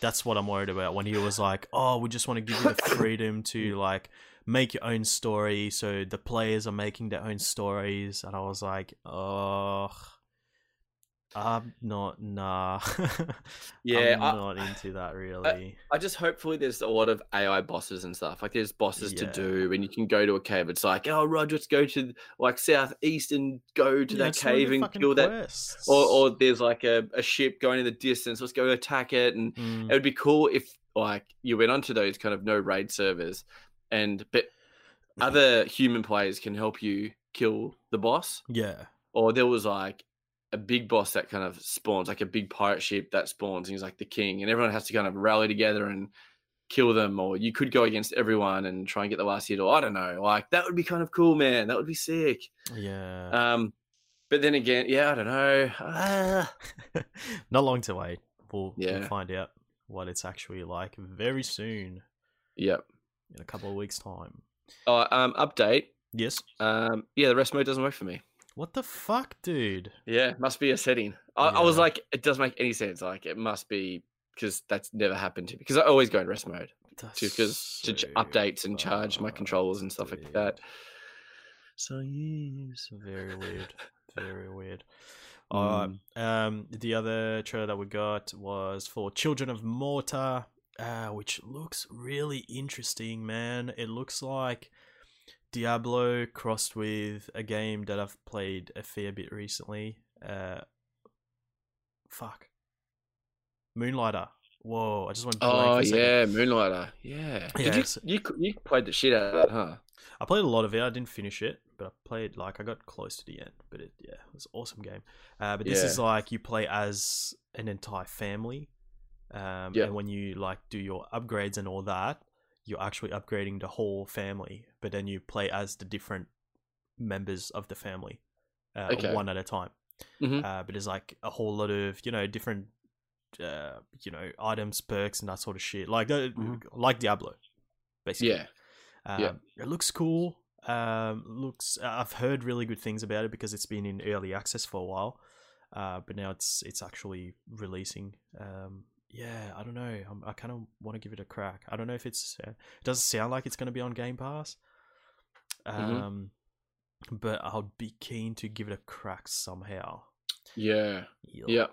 that's what I'm worried about. When he was like, "Oh, we just want to give you the freedom to like make your own story," so the players are making their own stories, and I was like, "Oh, I'm not nah." Yeah, I'm I- not into that really. i just hopefully there's a lot of ai bosses and stuff. Like there's bosses Yeah. to do and you can go to a cave. It's like oh roger let's go to like southeast and go to Yeah, that it's one of cave and kill that or, or there's like a, a ship going in the distance let's go attack it. And Mm, it would be cool if like you went onto those kind of no raid servers and but other human players can help you kill the boss. Yeah, or there was like a big boss that kind of spawns, like a big pirate ship that spawns, and he's like the king, and everyone has to kind of rally together and kill them, or you could go against everyone and try and get the last hit, or I don't know, like that would be kind of cool, man. That would be sick. Yeah. Um, but then again, yeah, I don't know. Ah. Not long to wait. We'll, we'll find out what it's actually like very soon, Yep. in a couple of weeks' time. Oh, um, update. Yes. Um, yeah, the rest mode doesn't work for me. What the fuck, dude? Yeah, must be a setting. I, I was like, it doesn't make any sense. Like, it must be because that's never happened to me. Because I always go in rest mode because to ch- updates and charge my controllers and stuff like that. So yes. Very weird. Very weird. Alright. Mm. Um, the other trailer that we got was for Children of Morta, uh, which looks really interesting, man. It looks like Diablo crossed with a game that I've played a fair bit recently. Uh, fuck. Moonlighter. Whoa! I just went. Oh yeah, Moonlighter. Yeah. Did you, you you played the shit out of that, huh? I played a lot of it. I didn't finish it, but I played like I got close to the end. But it, yeah, it was an awesome game. Uh, but this is like you play as an entire family, um, Yeah. and when you like do your upgrades and all that, you're actually upgrading the whole family. But then you play as the different members of the family, uh, Okay. one at a time. Mhm. Uh, but there's like a whole lot of you know different, uh, you know items, perks, and that sort of shit. Like uh, Mhm. like Diablo, basically. Yeah. Um, Yeah. It looks cool. Um, looks. I've heard really good things about it because it's been in early access for a while, uh, but now it's it's actually releasing. Um, yeah, I don't know. I'm, I kind of want to give it a crack. I don't know if it's. Uh, it doesn't sound like it's going to be on Game Pass. Mhm. Um, but I'll be keen to give it a crack somehow. Yeah. Yeah.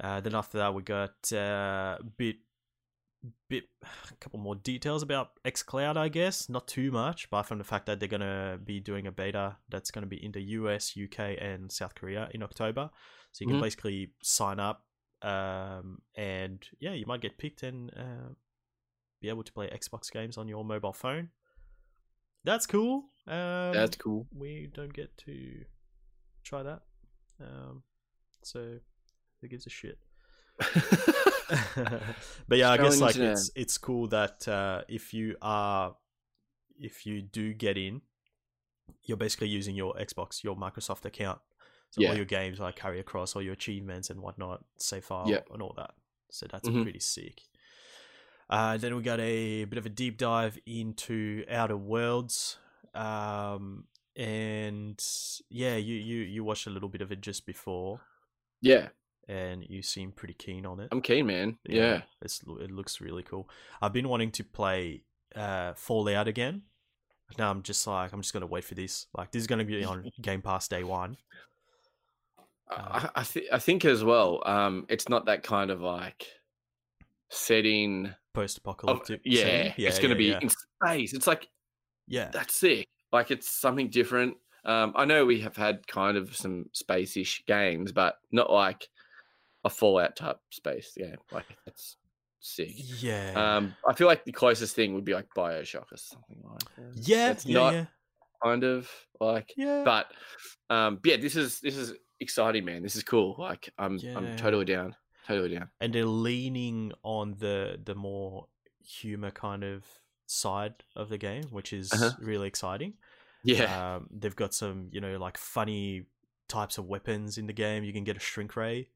Uh, then after that, we got uh, bit, bit, a couple more details about XCloud. I guess not too much, apart from the fact that they're gonna be doing a beta that's gonna be in the US, UK, and South Korea in October. So you can Mhm. basically sign up, um, and yeah, you might get picked and uh, be able to play Xbox games on your mobile phone. That's cool. Um, That's cool. we don't get to try that. Um, so who gives a shit? but yeah, I guess like internet. it's it's cool that uh, if you are if you do get in, you're basically using your Xbox, your Microsoft account. So Yeah. all your games like carry across, all your achievements and whatnot, save file Yeah. and all that. So that's Mhm. pretty sick. Uh, then we got a bit of a deep dive into Outer Worlds. Um, and yeah, you, you, you watched a little bit of it just before yeah. and you seem pretty keen on it. I'm keen, man. Yeah. It's, it looks really cool. I've been wanting to play uh, Fallout again. Now I'm just like, I'm just going to wait for this. Like, this is going to be on Game Pass day one. I, I, th- I think as well, um, it's not that kind of like setting. Post Of, apocalyptic. yeah, it's going to be yeah. in space. It's like yeah. that's sick. Like it's something different. Um, I know we have had kind of some space-ish games, but not like a Fallout type space game. Like that's sick. Yeah. Um, I feel like the closest thing would be like Bioshock or something like that. yeah. it's yeah. not yeah. kind of like Yeah. but um yeah this is this is exciting man this is cool like i'm Yeah. i'm totally down totally down and they're leaning on the the more humor kind of side of the game, which is Uh-huh. really exciting. yeah Um, they've got some, you know, like funny types of weapons in the game. You can get a shrink ray,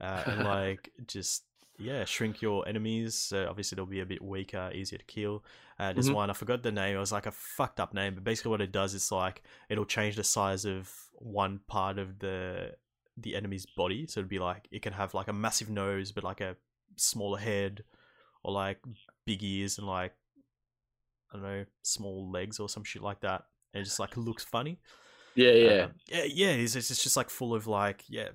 uh, and like just yeah, shrink your enemies. So obviously they'll be a bit weaker, easier to kill. Uh, there's Mhm. one I forgot the name. It was like a fucked up name, but basically what it does is like it'll change the size of one part of the the enemy's body. So it'd be like it can have like a massive nose, but like a smaller head, or like big ears and like I don't know, small legs or some shit like that. And it just like looks funny. yeah yeah Um, yeah, yeah. It's, it's it's just like full of like yeah,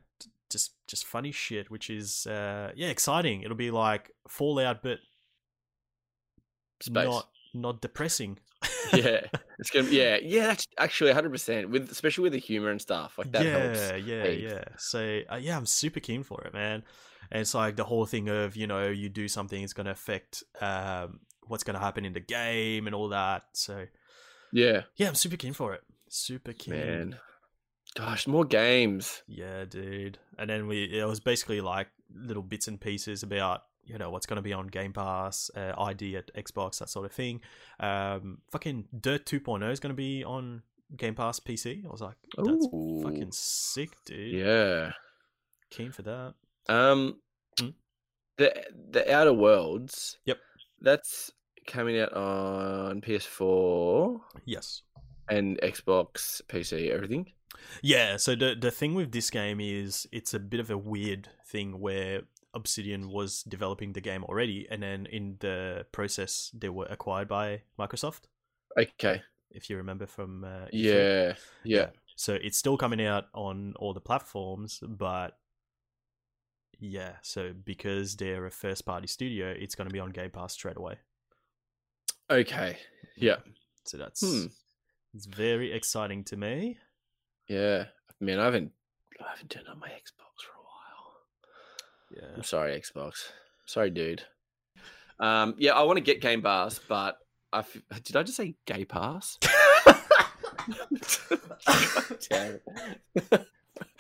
just just funny shit, which is uh yeah exciting. It'll be like Fallout, but space not not depressing. Yeah it's gonna yeah yeah that's actually 100 percent with especially with the humor and stuff like that yeah, helps yeah, heaps. yeah. So uh, yeah, I'm super keen for it, man. And it's like the whole thing of you know you do something, it's gonna affect um what's gonna happen in the game and all that. So yeah yeah, I'm super keen for it. Super keen. man Gosh, more games. Yeah, dude. And then we it was basically like little bits and pieces about you know what's going to be on Game Pass, uh, ID at Xbox, that sort of thing. Um, fucking Dirt 2.0 is going to be on Game Pass PC. I was like, that's Ooh. fucking sick, dude. Yeah. Keen for that. Um, Hmm? the the Outer Worlds. Yep. That's coming out on PS4 Yes. and Xbox, PC, everything. Yeah, so the the thing with this game is it's a bit of a weird thing where Obsidian was developing the game already, and then in the process they were acquired by Microsoft. Okay. If you remember from uh, E3. Yeah. Yeah. So it's still coming out on all the platforms, but yeah, so because they're a first party studio, it's going to be on Game Pass straight away. Okay. Yeah. So that's Hmm. it's very exciting to me. Yeah. Man, I haven't I haven't turned on my Xbox for a while. Yeah. I'm sorry, Xbox. Sorry, dude. Um, yeah, I want to get Game Pass, but I f- did I just say Gay Pass?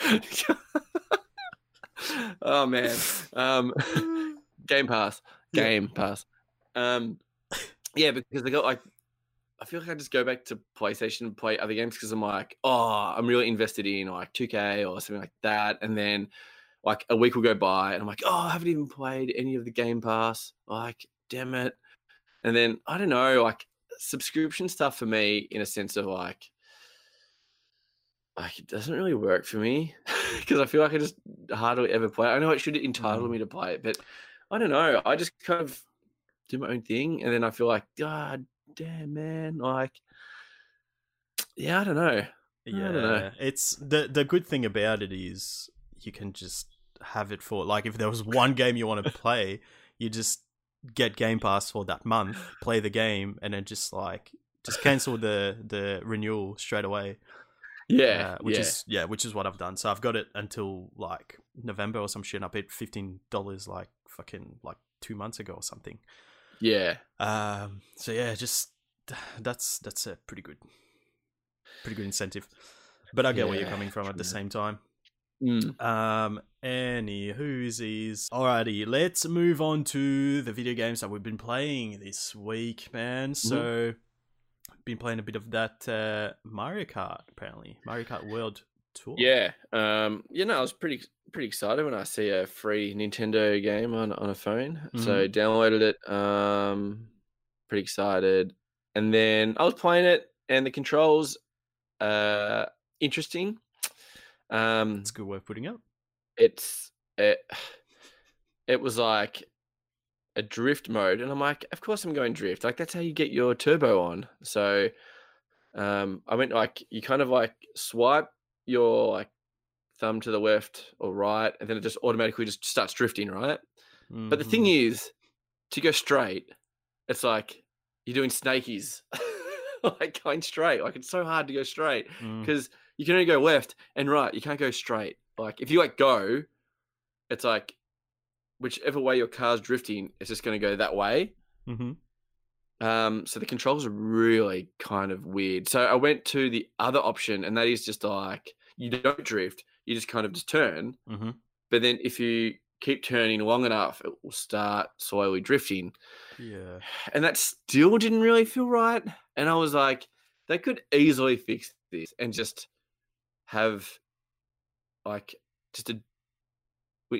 Oh man. Um, Game Pass. Yeah. Game Pass. Um, yeah, because they got like. I feel like I just go back to PlayStation and play other games because I'm like, oh, I'm really invested in like 2K or something like that, and then like a week will go by and I'm like, oh, I haven't even played any of the Game Pass. Like, damn it. And then I don't know, like subscription stuff for me in a sense of like like it doesn't really work for me because I feel like I just hardly ever play. it. I know it should entitle Mm. me to play it, but I don't know. I just kind of do my own thing and then I feel like, God damn man, like yeah, I don't know. Yeah, don't know. it's the the good thing about it is you can just have it for like if there was one game you want to play, you just get Game Pass for that month, play the game, and then just like just cancel the the renewal straight away. Yeah, uh, which yeah. is yeah, which is what I've done. So I've got it until like November or some shit. and I paid fifteen dollars like fucking like two months ago or something. yeah. Um, so yeah, just that's that's a pretty good, pretty good incentive. But I get where you're coming from at the same time. Mm. Um, any whoosies. Alrighty, let's move on to the video games that we've been playing this week, man. So, been playing a bit of that uh, Mario Kart, apparently Mario Kart World Tour. Yeah, um, you know, I was pretty pretty excited when I see a free Nintendo game on on a phone. So downloaded it. Um, pretty excited, and then I was playing it, and the controls, uh, interesting. Um, it's a good way of putting it. it's it, it was like a drift mode and i'm like of course i'm going drift like that's how you get your turbo on so um i went like you kind of like swipe your like thumb to the left or right and then it just automatically just starts drifting right but the thing Mhm. is to go straight it's like you're doing snakies like going straight like it's so hard to go straight Mm. You can only go left and right. You can't go straight. Like if you like go, it's like whichever way your car's drifting, it's just going to go that way. Mhm. Um, so the controls are really kind of weird. So I went to the other option, and that is just like you don't drift, you just kind of just turn. Mhm. But then if you keep turning long enough, it will start slowly drifting. Yeah. And that still didn't really feel right. And I was like, they could easily fix this and just have like just a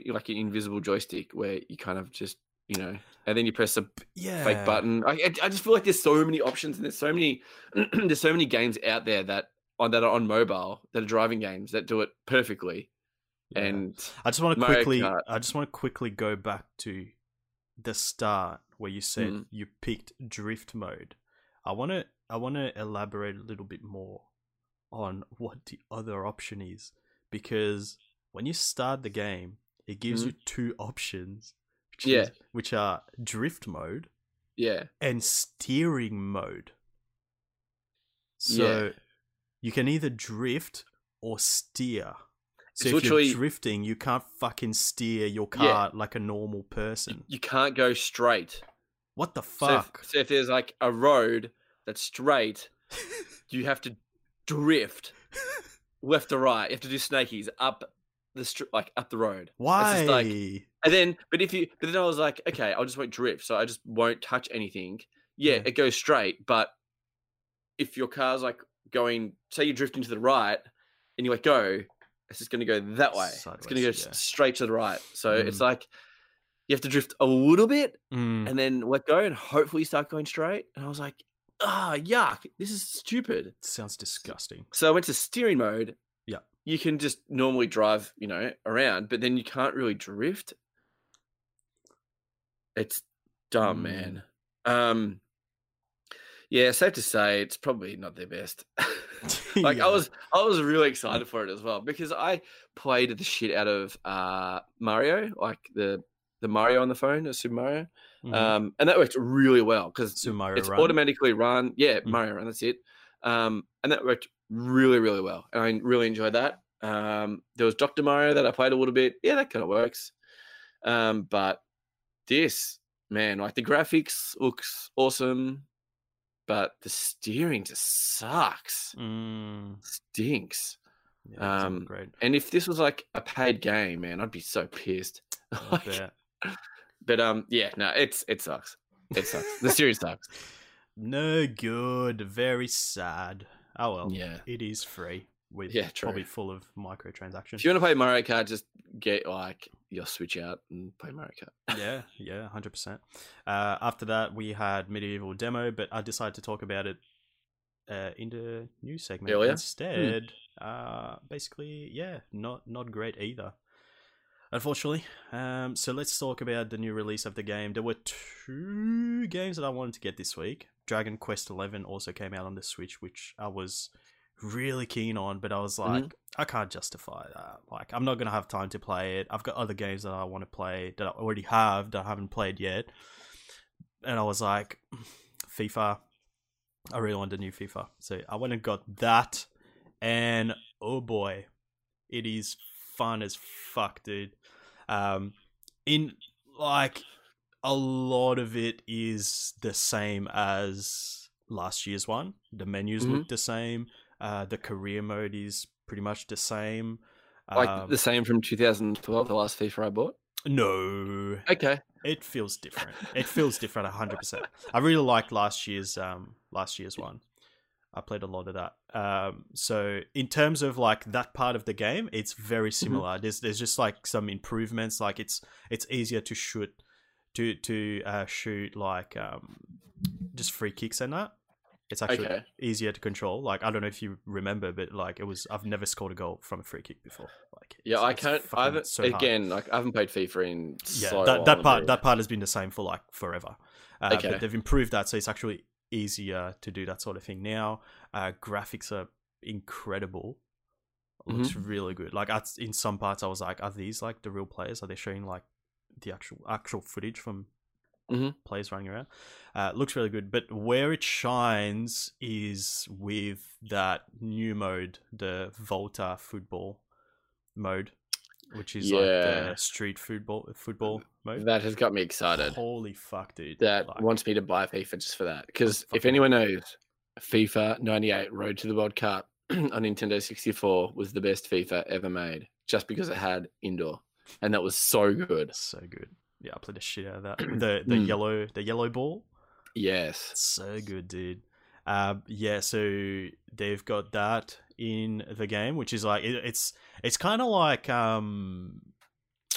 like an invisible joystick where you kind of just you know, and then you press a Yeah. fake button. I, I just feel like there's so many options and there's so many there's so many games out there that on that are on mobile that are driving games that do it perfectly. Yeah. And I just want to quickly. Kart. I just want to quickly go back to the start where you said Mm. you picked drift mode. I want to. I want to elaborate a little bit more on what the other option is because when you start the game, it gives mm-hmm. you two options. Which. Yeah. is- which are drift mode yeah, and steering mode. So you can either drift or steer. So if you're drifting, you can't fucking steer your Yeah. car like a normal person. you can't go straight. What the So if- fuck? So if, there's like a road that's straight, you have to drift left to right. You have to do snakies up the str- like up the road. Why? like- And then, but if you, but then I was like, okay, I'll just won't drift, so I just won't touch anything. Yeah, Yeah. it goes straight, but if your car's like going, say you drift into the right, and you let go, it's just going to go that way. it's going to go yeah. straight to the right. So it's Mm. like you have to drift a little bit Mm, and then let go, and hopefully you start going straight. And I was like, ah, yuck, this is stupid. sounds disgusting. So I went to steering mode. Yeah. You can just normally drive, you know, around, but then you can't really drift. It's dumb, Mm. man. Um yeah, safe to say it's probably not their best. like Yeah. I was I was really excited for it as well because I played the shit out of uh Mario, like the the Mario on the phone, uh, Super Mario. Mhm. Um and that worked really well because it's Run. automatically run. Yeah, Mm. Mario Run. That's it. Um, and that worked really, really well. And I really enjoyed that. Um, there was Doctor Mario that I played a little bit. Yeah, that kind of works. Um, but this man, like the graphics looks awesome, but the steering just sucks. Mm, Stinks. yeah, Um, great. And if this was like a paid game, man, I'd be so pissed. Like. But um, yeah, no, it's it sucks. It sucks. the series sucks. No good. Very sad. Oh well. Yeah. It is free with Yeah, probably true. full of microtransactions. If you want to play Mario Kart, just get like your Switch out and play Mario Kart. yeah, yeah, hundred percent. Uh, after that, we had MediEvil demo, but I decided to talk about it uh, in the news segment Earlier? Hmm. instead. Uh, basically, yeah, not not great either. Unfortunately, um, so let's talk about the new release of the game. There were two games that I wanted to get this week. Dragon Quest Eleven also came out on the Switch, which I was really keen on, but I was like, Mhm. I can't justify that. Like, I'm not gonna have time to play it. I've got other games that I want to play that I already have that I haven't played yet, and I was like, FIFA. I really want the new FIFA, so I went and got that, and oh boy, it is fun as fuck, dude. Um, in like a lot of it is the same as last year's one. The menus Mm-hmm. look the same. Uh, the career mode is pretty much the same. Like Um, the same from 2012, the last FIFA I bought. no, Okay. it feels different. It feels different, hundred percent. I really liked last year's um last year's one. I played a lot of that. Um, so in terms of like that part of the game, it's very similar. There's there's just like some improvements. Like it's it's easier to shoot to to uh, shoot like um just free kicks and that. It's actually Okay. easier to control. Like I don't know if you remember, but like it was I've never scored a goal from a free kick before. Like Yeah, I can't. I haven't. so hard again, like I haven't played FIFA in yeah, so that, that part that part has been the same for like forever. Uh, Okay. But they've improved that, so it's actually easier to do that sort of thing now. Uh, graphics are incredible. Looks Mm-hmm. really good. Like I, in some parts, I was like, "Are these like the real players? Are they showing like the actual actual footage from Mhm. players running around?" Uh, looks really good. But where it shines is with that new mode, the Volta football mode, which is like the street football football mode. That has got me excited. Holy fuck, dude! That Like, wants me to buy FIFA just for that. Because if anyone knows, FIFA 98 Road to the World Cup on Nintendo 64 was the best FIFA ever made, just because it had indoor, and that was so good. so good. Yeah, I played the shit out of that. The the Mm. yellow the yellow ball. Yes. So good, dude. Um, yeah, so they've got that in the game, which is like it, it's it's kind of like um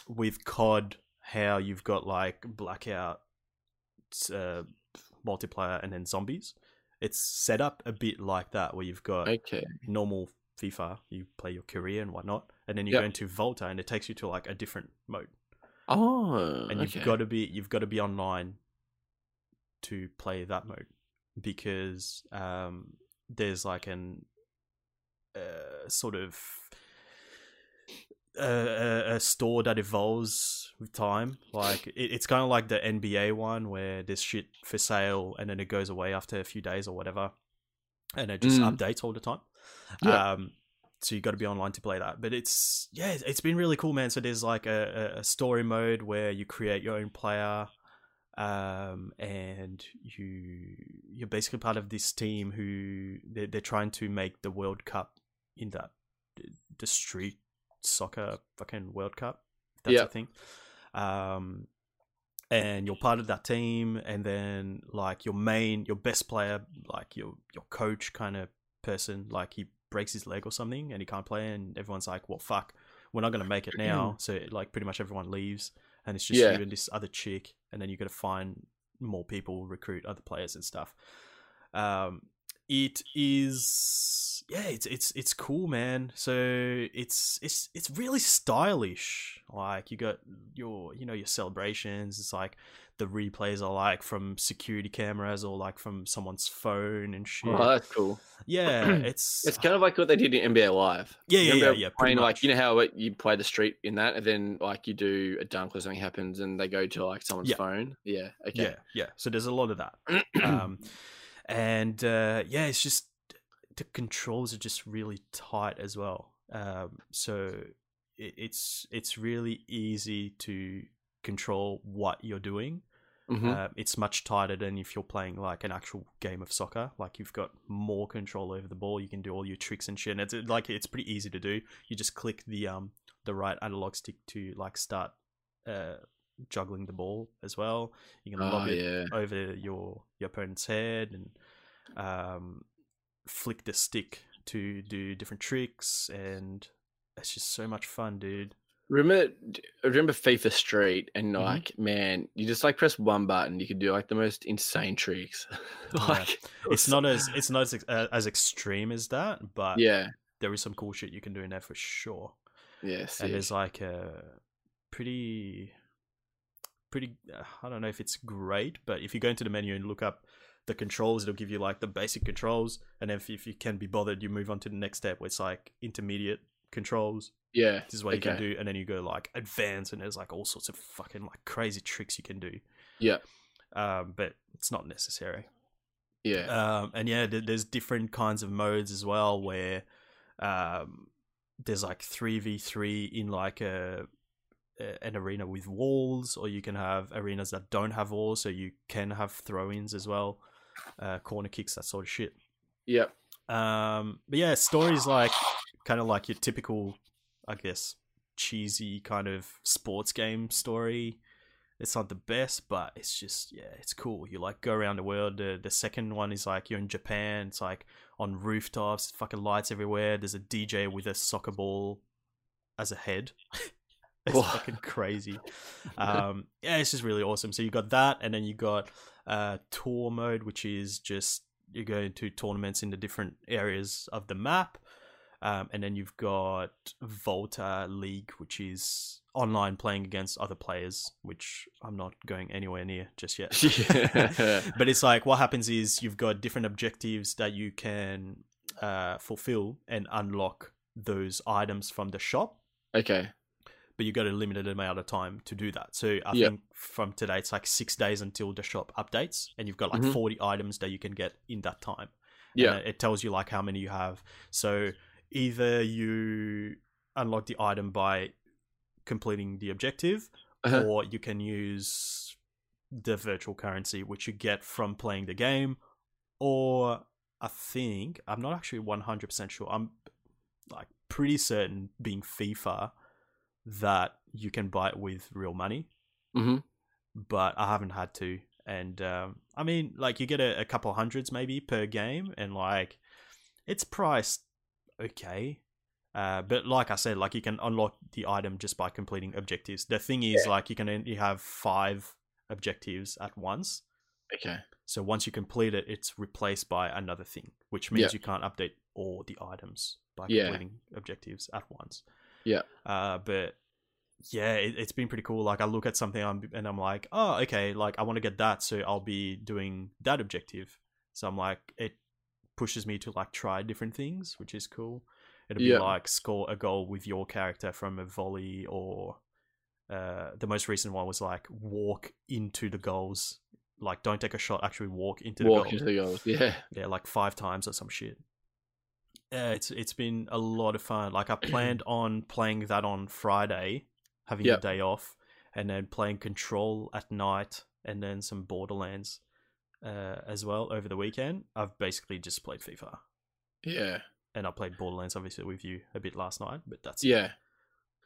with COD, how you've got like blackout uh, multiplayer and then zombies. It's set up a bit like that, where you've got Okay. normal FIFA, you play your career and whatnot, and then you Yep. go into Volta, and it takes you to like a different mode Oh. and you've okay. got to be you've got to be online to play that mode because um, there's like an uh, sort of a, a, a store that evolves with time. Like it, it's kind of like the NBA one where there's shit for sale and then it goes away after a few days or whatever, and it just Mm. updates all the time. Yeah. Um, so you got to be online to play that. But it's yeah, it's been really cool, man. So there's like a, a- a story mode where you create your own player, um, and you you're basically part of this team who they're, they're trying to make the World Cup in that the street soccer fucking World Cup. That's Yeah. a thing. Um, and you're part of that team, and then like your main, your best player, like your your coach kind of person, like he breaks his leg or something, and he can't play, and everyone's like, "Well, fuck, we're not gonna make it now." so like pretty much everyone leaves, and it's just Yeah. you and this other chick, and then you got to find more people, recruit other players and stuff. Um, it is yeah it's it's it's cool man so it's it's it's really stylish like you got your you know your celebrations it's like the replays are like from security cameras or like from someone's phone and shit Oh, that's cool. yeah it's It's kind of like what they did in NBA Live. Yeah, yeah, yeah, yeah, Playing, like you know how it, you play the street in that, and then like you do a dunk or something happens, and they go to like someone's Yeah. phone. Yeah. Okay. yeah yeah so there's a lot of that um and uh yeah it's just the controls are just really tight as well. Um so it, it's it's really easy to control what you're doing. Mhm. uh, it's much tighter than if you're playing like an actual game of soccer. Like you've got more control over the ball. You can do all your tricks and shit. And it's like it's pretty easy to do. You just click the um the right analog stick to like start uh juggling the ball as well you can Oh, lob it yeah. over your your opponent's head and um, flick the stick to do different tricks and it's just so much fun dude Remember, remember FIFA Street, and Mhm. like, man, you just like press one button, you could do like the most insane tricks. like, it was it's not as it's not as, uh, as extreme as that but Yeah. there is some cool shit you can do in there for sure Yes. and there's like a pretty pretty uh, i don't know if it's great but if you go into the menu and look up the controls it'll give you like the basic controls and if, if you can be bothered you move on to the next step where it's like intermediate controls yeah. this is what you can do and then you go like advanced and there's like all sorts of fucking like crazy tricks you can do Yeah. um but it's not necessary Yeah. um, and yeah, there- there's different kinds of modes as well where um, there's like three v three in like a an arena with walls, or you can have arenas that don't have walls, so you can have throw-ins as well, uh, corner kicks, that sort of shit. Yep. Um, but yeah, stories like kind of like your typical, I guess, cheesy kind of sports game story. It's not the best, but it's just yeah, it's cool. You like go around the world. The the second one is like you're in Japan. It's like on rooftops, fucking lights everywhere. There's a DJ with a soccer ball as a head. it's fucking crazy. Um, yeah, it's just really awesome. So you got that, and then you got uh, tour mode, which is just you go into tournaments in the different areas of the map. Um, and then you've got Volta League, which is online playing against other players, which I'm not going anywhere near just yet. Yeah. but it's like what happens is you've got different objectives that you can uh, fulfill and unlock those items from the shop okay. But you've got a limited amount of time to do that. So I Yeah. think from today it's like six days until the shop updates, and you've got like Mhm. forty items that you can get in that time. Yeah. And it tells you like how many you have. So either you unlock the item by completing the objective, Uh-huh. or you can use the virtual currency which you get from playing the game, or I think I'm not actually one hundred percent sure. I'm like pretty certain being FIFA that you can buy it with real money, hmm but I haven't had to. And um, I mean, like you get a, a couple hundreds maybe per game, and like it's priced okay. Uh, but like I said, like you can unlock the item just by completing objectives. The thing is, like you can only have five objectives at once. Okay. So once you complete it, it's replaced by another thing, which means Yeah. you can't update all the items by Yeah. completing objectives at once. Yeah. Uh, but yeah, it, it's been pretty cool. Like I look at something I'm, and I'm like, oh, okay, like I want to get that, so I'll be doing that objective. So I'm like, it pushes me to like try different things, which is cool. It'll Yeah. be like score a goal with your character from a volley, or uh, the most recent one was like walk into the goals. Like don't take a shot, actually walk into the Walk into the goals. Yeah. yeah, like five times or some shit. Yeah, it's it's been a lot of fun. Like I planned on playing that on Friday, having Yep. the day off, and then playing Control at night, and then some Borderlands uh, as well over the weekend. I've basically just played FIFA. Yeah. and I played Borderlands obviously with you a bit last night, but that's it. Yeah.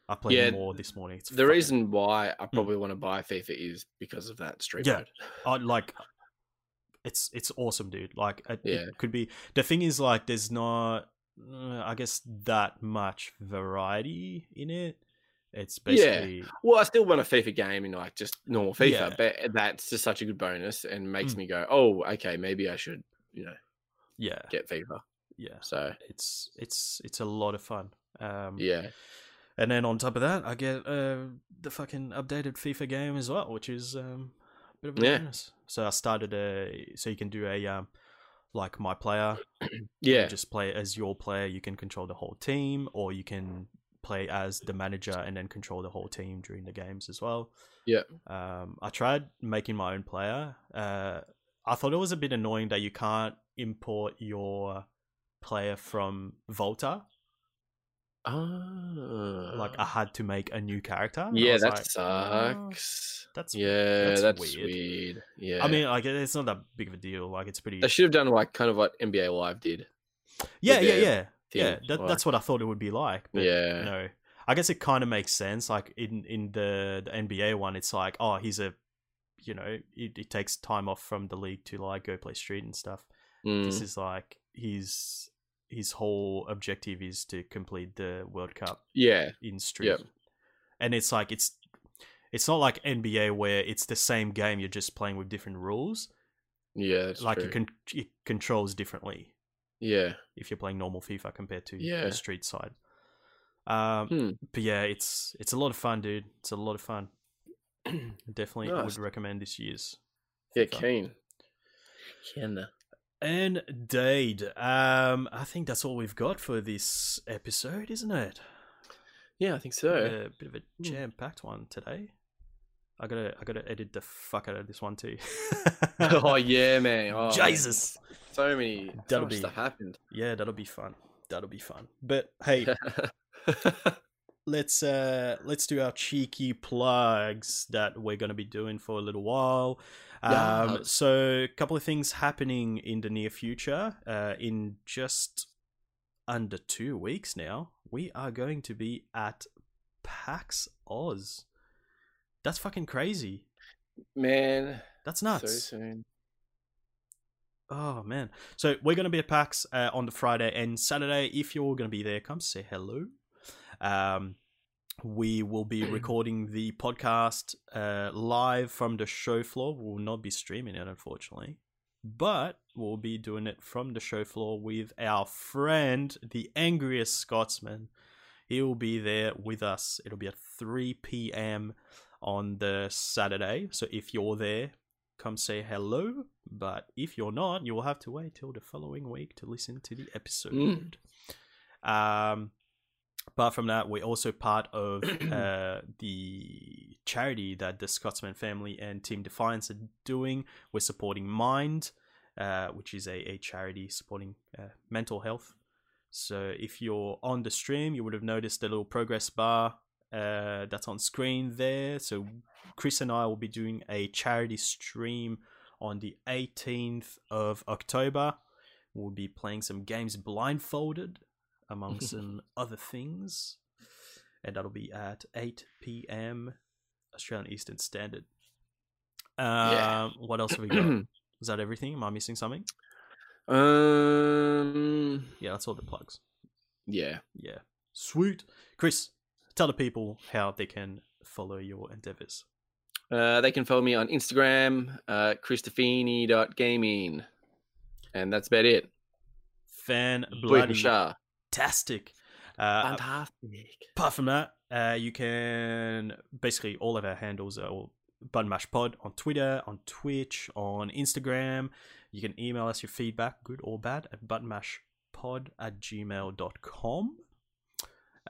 I played Yeah, more this morning. It's The fucking- reason why I probably want to buy FIFA is because of that street Yeah. mode. I like it's it's awesome, dude. Like it, Yeah. it could be the thing is like there's not uh, I guess that much variety in it. It's basically Yeah. Well, I still want a FIFA game in like just normal FIFA, Yeah. but that's just such a good bonus and makes Mm. me go, oh, okay, maybe I should, you know, yeah, get FIFA. yeah. So It's it's it's a lot of fun. Um yeah, And then on top of that, I get uh, the fucking updated FIFA game as well, which is um, a bit of a Yeah. bonus. So I started a, so you can do a um, like my player, yeah, you just play as your player. You can control the whole team, or you can play as the manager and then control the whole team during the games as well. Yeah. Um, I tried making my own player. Uh, I thought it was a bit annoying that you can't import your player from Volta. Ah, Like I had to make a new character. yeah, that like, "Oh, sucks. that's yeah, that's that's, weird." weird. Yeah, I mean, like it's not that big of a deal. Like it's pretty. they should have done like kind of what NBA Live did. yeah, yeah, yeah, yeah. That, that's what I thought it would be like. But Yeah. no, I guess it kind of makes sense. Like in in the the NBA one, it's like, oh, he's a, you know, it, it takes time off from the league to like go play street and stuff. Mm, This is like his his whole objective is to complete the World Cup yeah, in street. Yep. And it's like it's it's not like NBA where it's the same game. You're just playing with different rules. yeah, that's like true. it, con- it controls differently yeah, if you're playing normal FIFA compared to Yeah. the street side. Um, Hmm. but yeah, it's it's a lot of fun, dude. It's a lot of fun. Definitely Nice. would recommend this year's. yeah, FIFA. keen. Keen. Indeed. Um, I think that's all we've got for this episode, isn't it? Yeah, I think so. A bit of a Hmm. jam-packed one today. I gotta, I gotta edit the fuck out of this one too. oh yeah, man. Oh, Jesus. so many. so That'll much be- stuff happened. Yeah, that'll be fun. That'll be fun. But hey, let's uh let's do our cheeky plugs that we're going to be doing for a little while um so a couple of things happening in the near future uh in just under two weeks now we are going to be at PAX Aus that's fucking crazy man, that's nuts. so soon. Oh man! So we're gonna be at PAX uh, on the Friday and Saturday. If you're gonna be there, come say hello. Um, we will be recording the podcast uh, live from the show floor. We will not be streaming it, unfortunately, but we'll be doing it from the show floor with our friend, the angriest Scotsman. He will be there with us. It'll be at 3 p.m. on the Saturday. So if you're there, come say hello. But if you're not, you will have to wait till the following week to listen to the episode. Um, apart from that, we're also part of uh, the charity that the Scotsman family and Team Defiance are doing. We're supporting Mind, uh, which is a, a charity supporting uh, mental health. So if you're on the stream, you would have noticed the little progress bar uh, that's on screen there. So Chris and I will be doing a charity stream on the 18th of October. We'll be playing some games blindfolded, among some other things. And that'll be at 8 p.m. Australian Eastern Standard. Um, Yeah. What else have we got? Is that everything? Am I missing something? um, Yeah, that's all the plugs. yeah. Yeah. Sweet. Chris, tell the people how they can follow your endeavors. Uh, they can follow me on Instagram, uh, Christofini.gaming. And that's about it. Fan bloody Shah. tastic. Uh, Fantastic. apart from that, uh, you can basically all of our handles are all Button Mash Pod on Twitter, on Twitch, on Instagram. You can email us your feedback, good or bad, at buttonmashpod at gmail.com.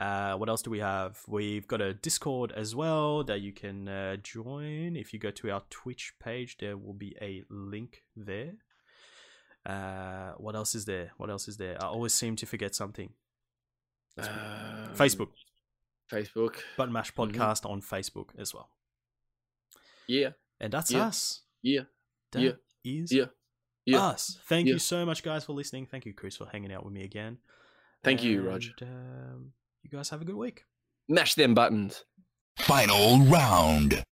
Uh, what else do we have? We've got a Discord as well that you can uh, join. If you go to our Twitch page, there will be a link there. Uh, what else is there? What else is there? I always seem to forget something. Um, Facebook, Facebook. Button Mash Mhm. Podcast on Facebook as well. Yeah. And that's Yeah. us. Yeah. That Yeah. is Yeah. Yeah. us. Thank Yeah. you so much, guys, for listening. Thank you, Chris, for hanging out with me again. Thank you, Rog. And, Um, you guys have a good week. Mash them buttons. Final round.